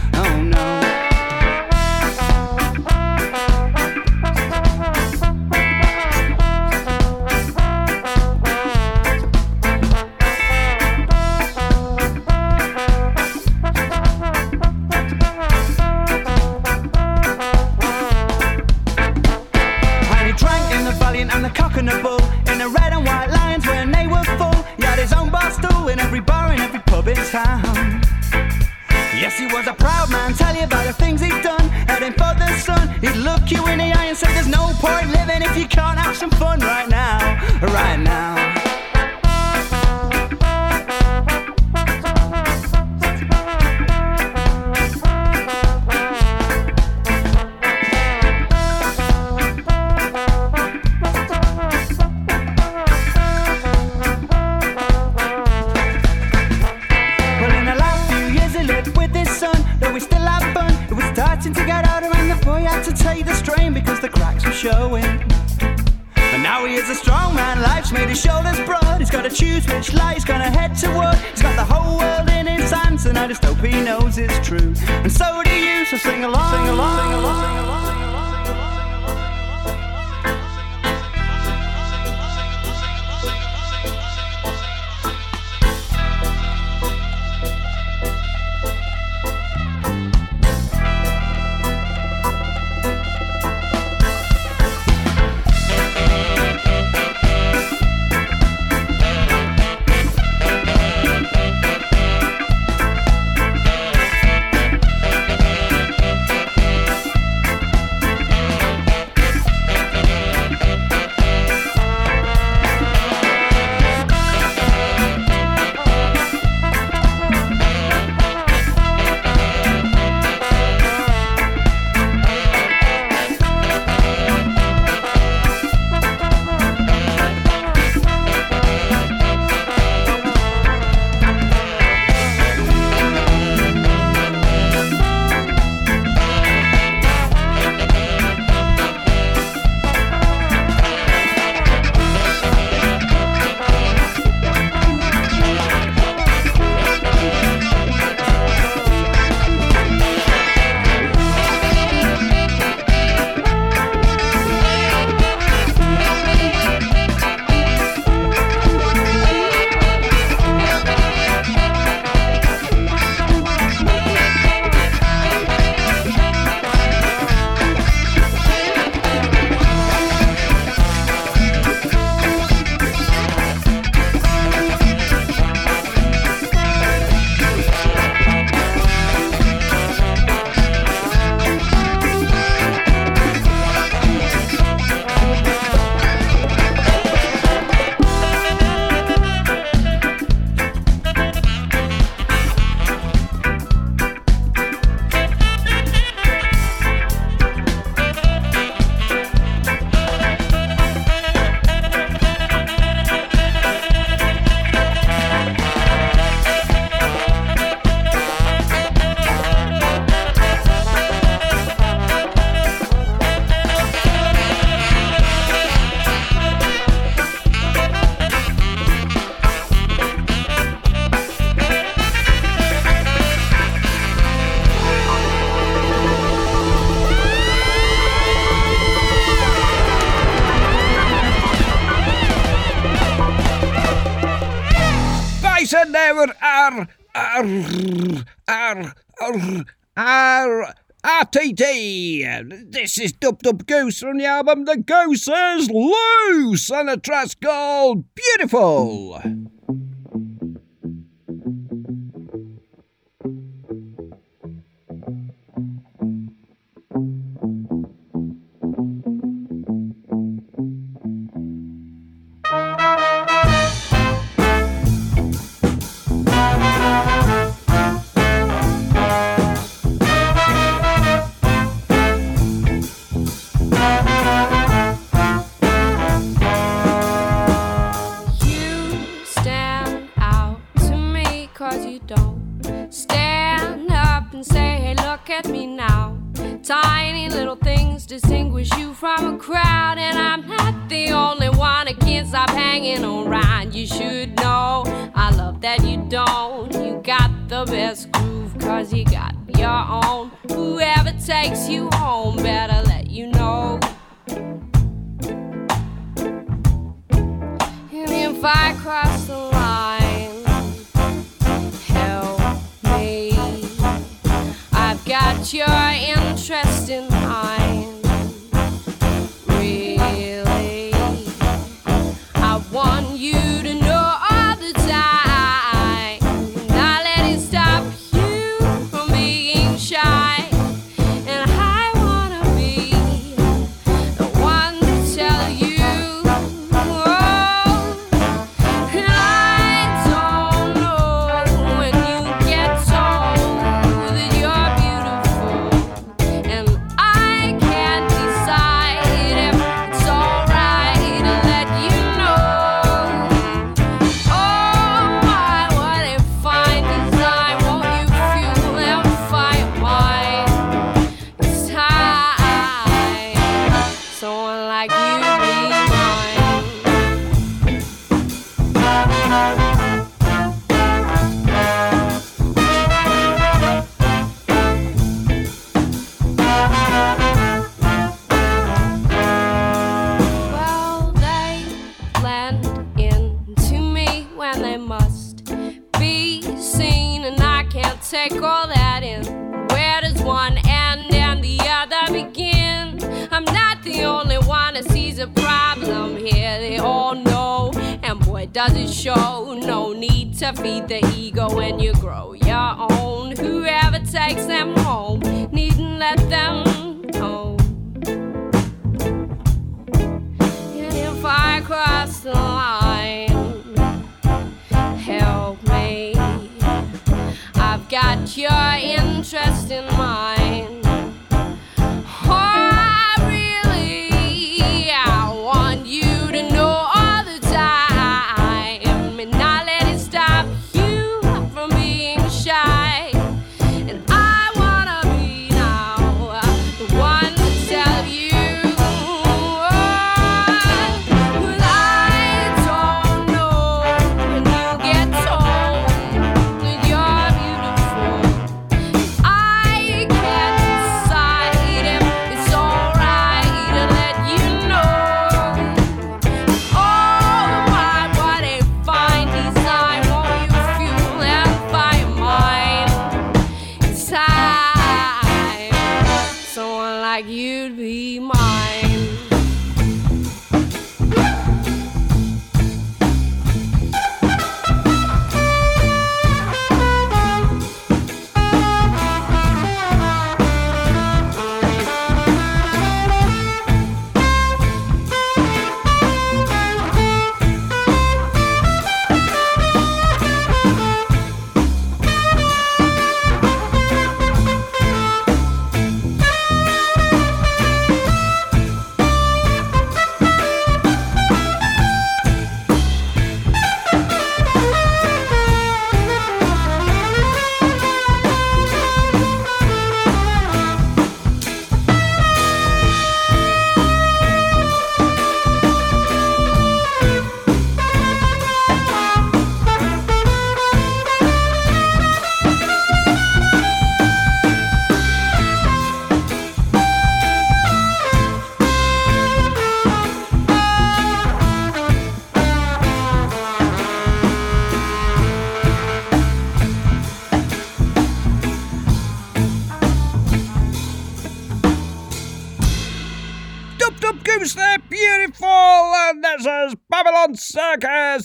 Arr! This is Dub Dub Goose from the album The Goose is Loose and a track called Beautiful!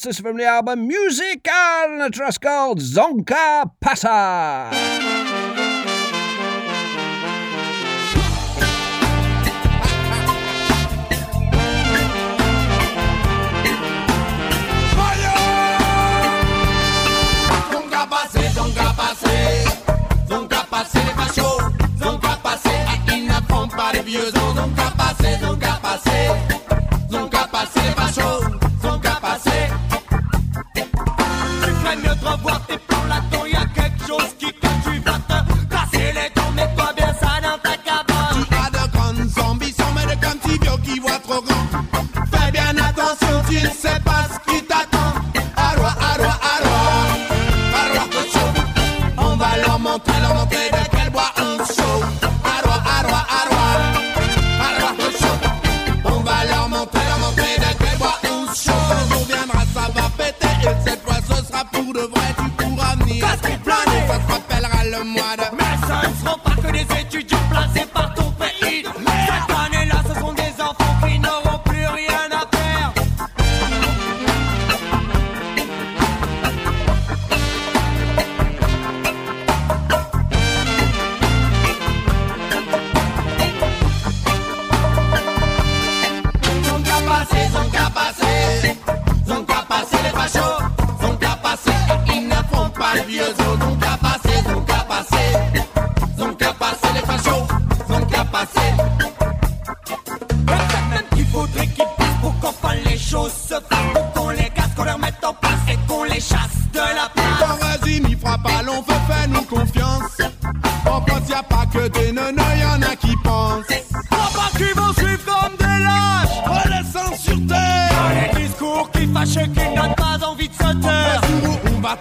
stanzas from the album Music and a trust called Zonka Passa. Nunca pasé, nunca pasé, nunca pasé, pasó. said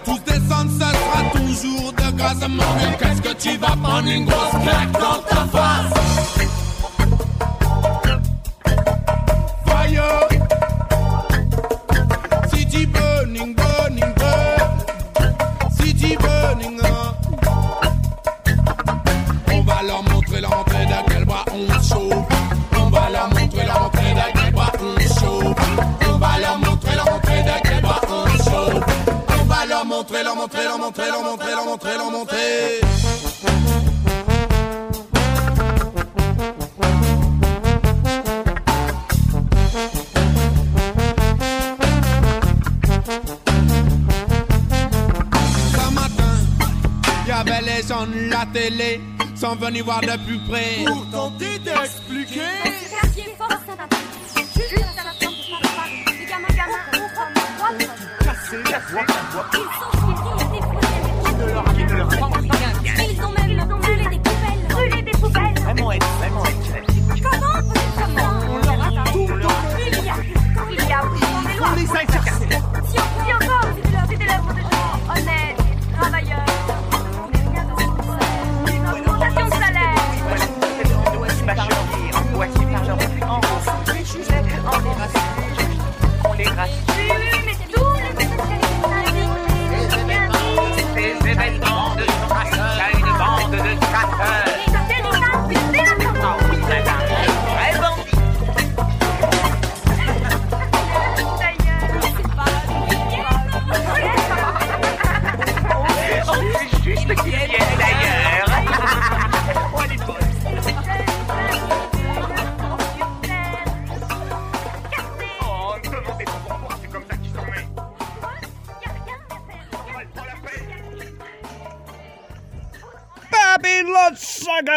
tous descendre, ça sera toujours de grâce. À mon Qu'est-ce que tu vas prendre une grosse claque dans ta face? Montrer, leur montrer, leur montrer, leur montrer, leur montrer, leur montrer. Ce matin, il y avait les gens de la télé, sont venus voir de plus près. Pour tenter d'expliquer. Ils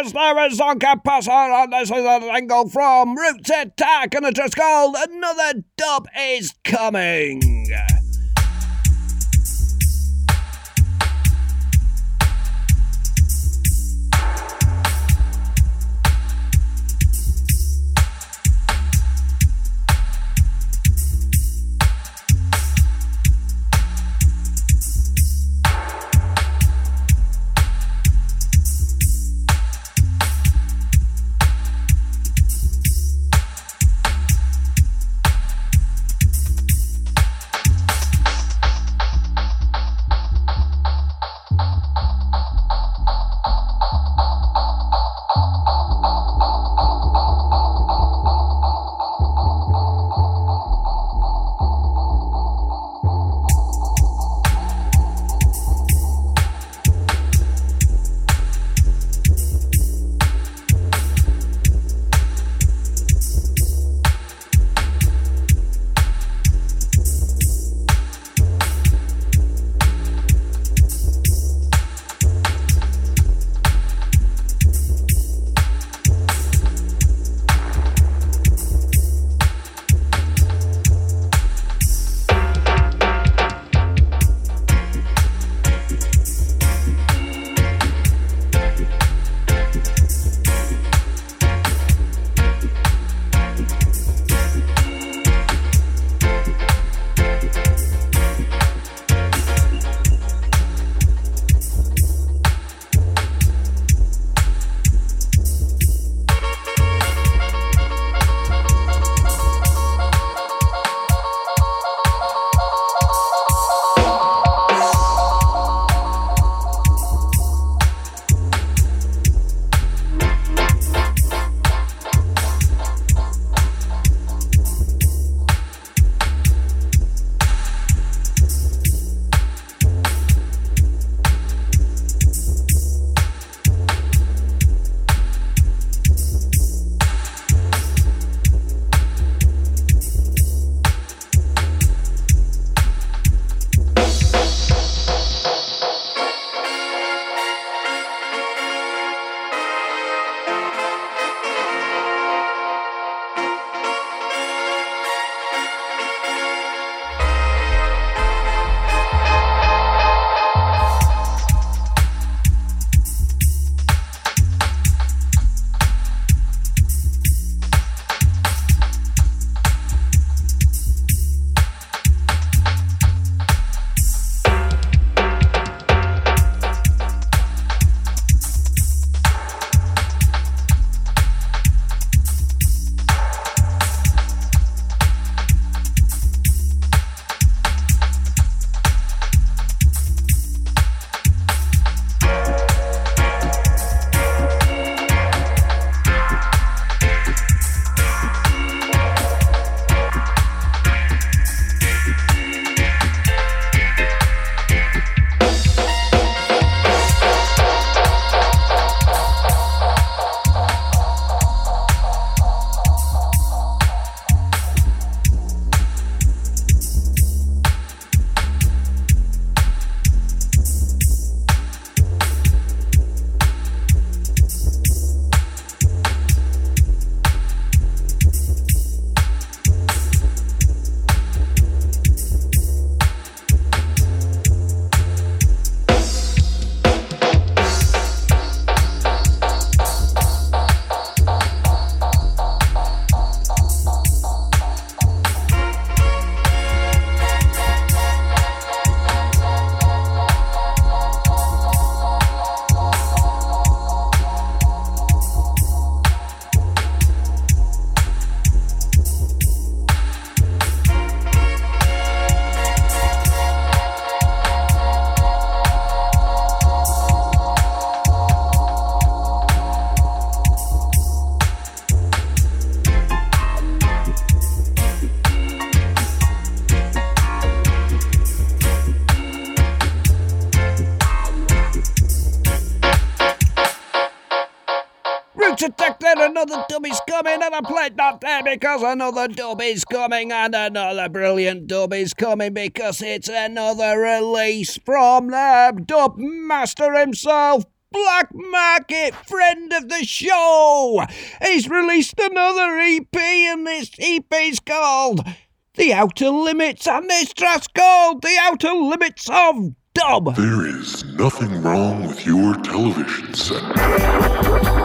Suckers, there is Zonka Passer, and this is a single from Roots Attack, and it's just called Another Dub is Coming. Another dub is coming, and I played that there because another dub is coming, and another brilliant dub is coming because it's another release from the dub master himself. Black Market, friend of the show. He's released another EP, and this EP's called The Outer Limits, and this track's called The Outer Limits of Dub. There is nothing wrong with your television set.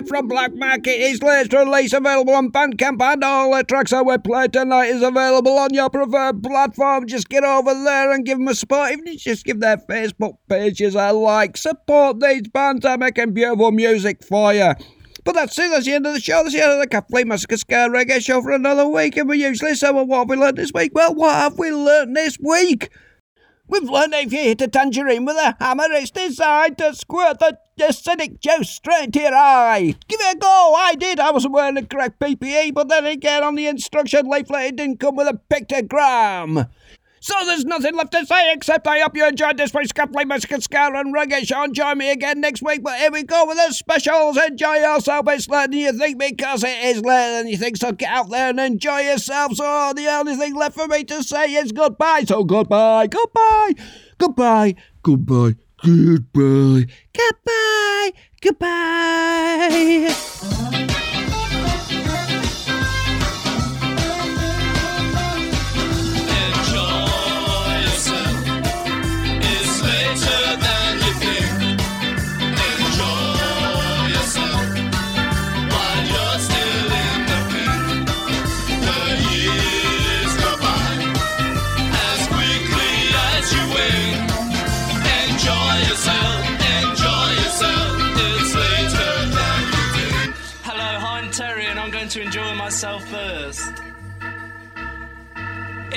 There from Black Market. His latest release available on Bandcamp and all the tracks I will play tonight is available on your preferred platform. Just get over there and give them a support. Even if you just give their Facebook pages a like. Support these bands that are making beautiful music for you. But that's it, that's the end of the show. That's the end of the Cafe Massacre Ska Reggae show for another week. And we usually say, well, what have we learned this week? Well, what have we learned this week? We've learned if you hit a tangerine with a hammer, it's designed to squirt the acidic juice straight to your eye. Give it a go. I did. I wasn't wearing the correct PPE, but then again, on the instruction leaflet, it didn't come with a pictogram. So there's nothing left to say except I hope you enjoyed this week's Cafe Massacre Ska and Reggae show. Join me again next week. But here we go with the specials. Enjoy yourself. It's later than you think because it is later than you think. So get out there and enjoy yourself. So the only thing left for me to say is goodbye. So goodbye, goodbye, goodbye, goodbye, goodbye, goodbye, goodbye. Enjoy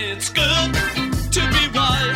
It's good to be wise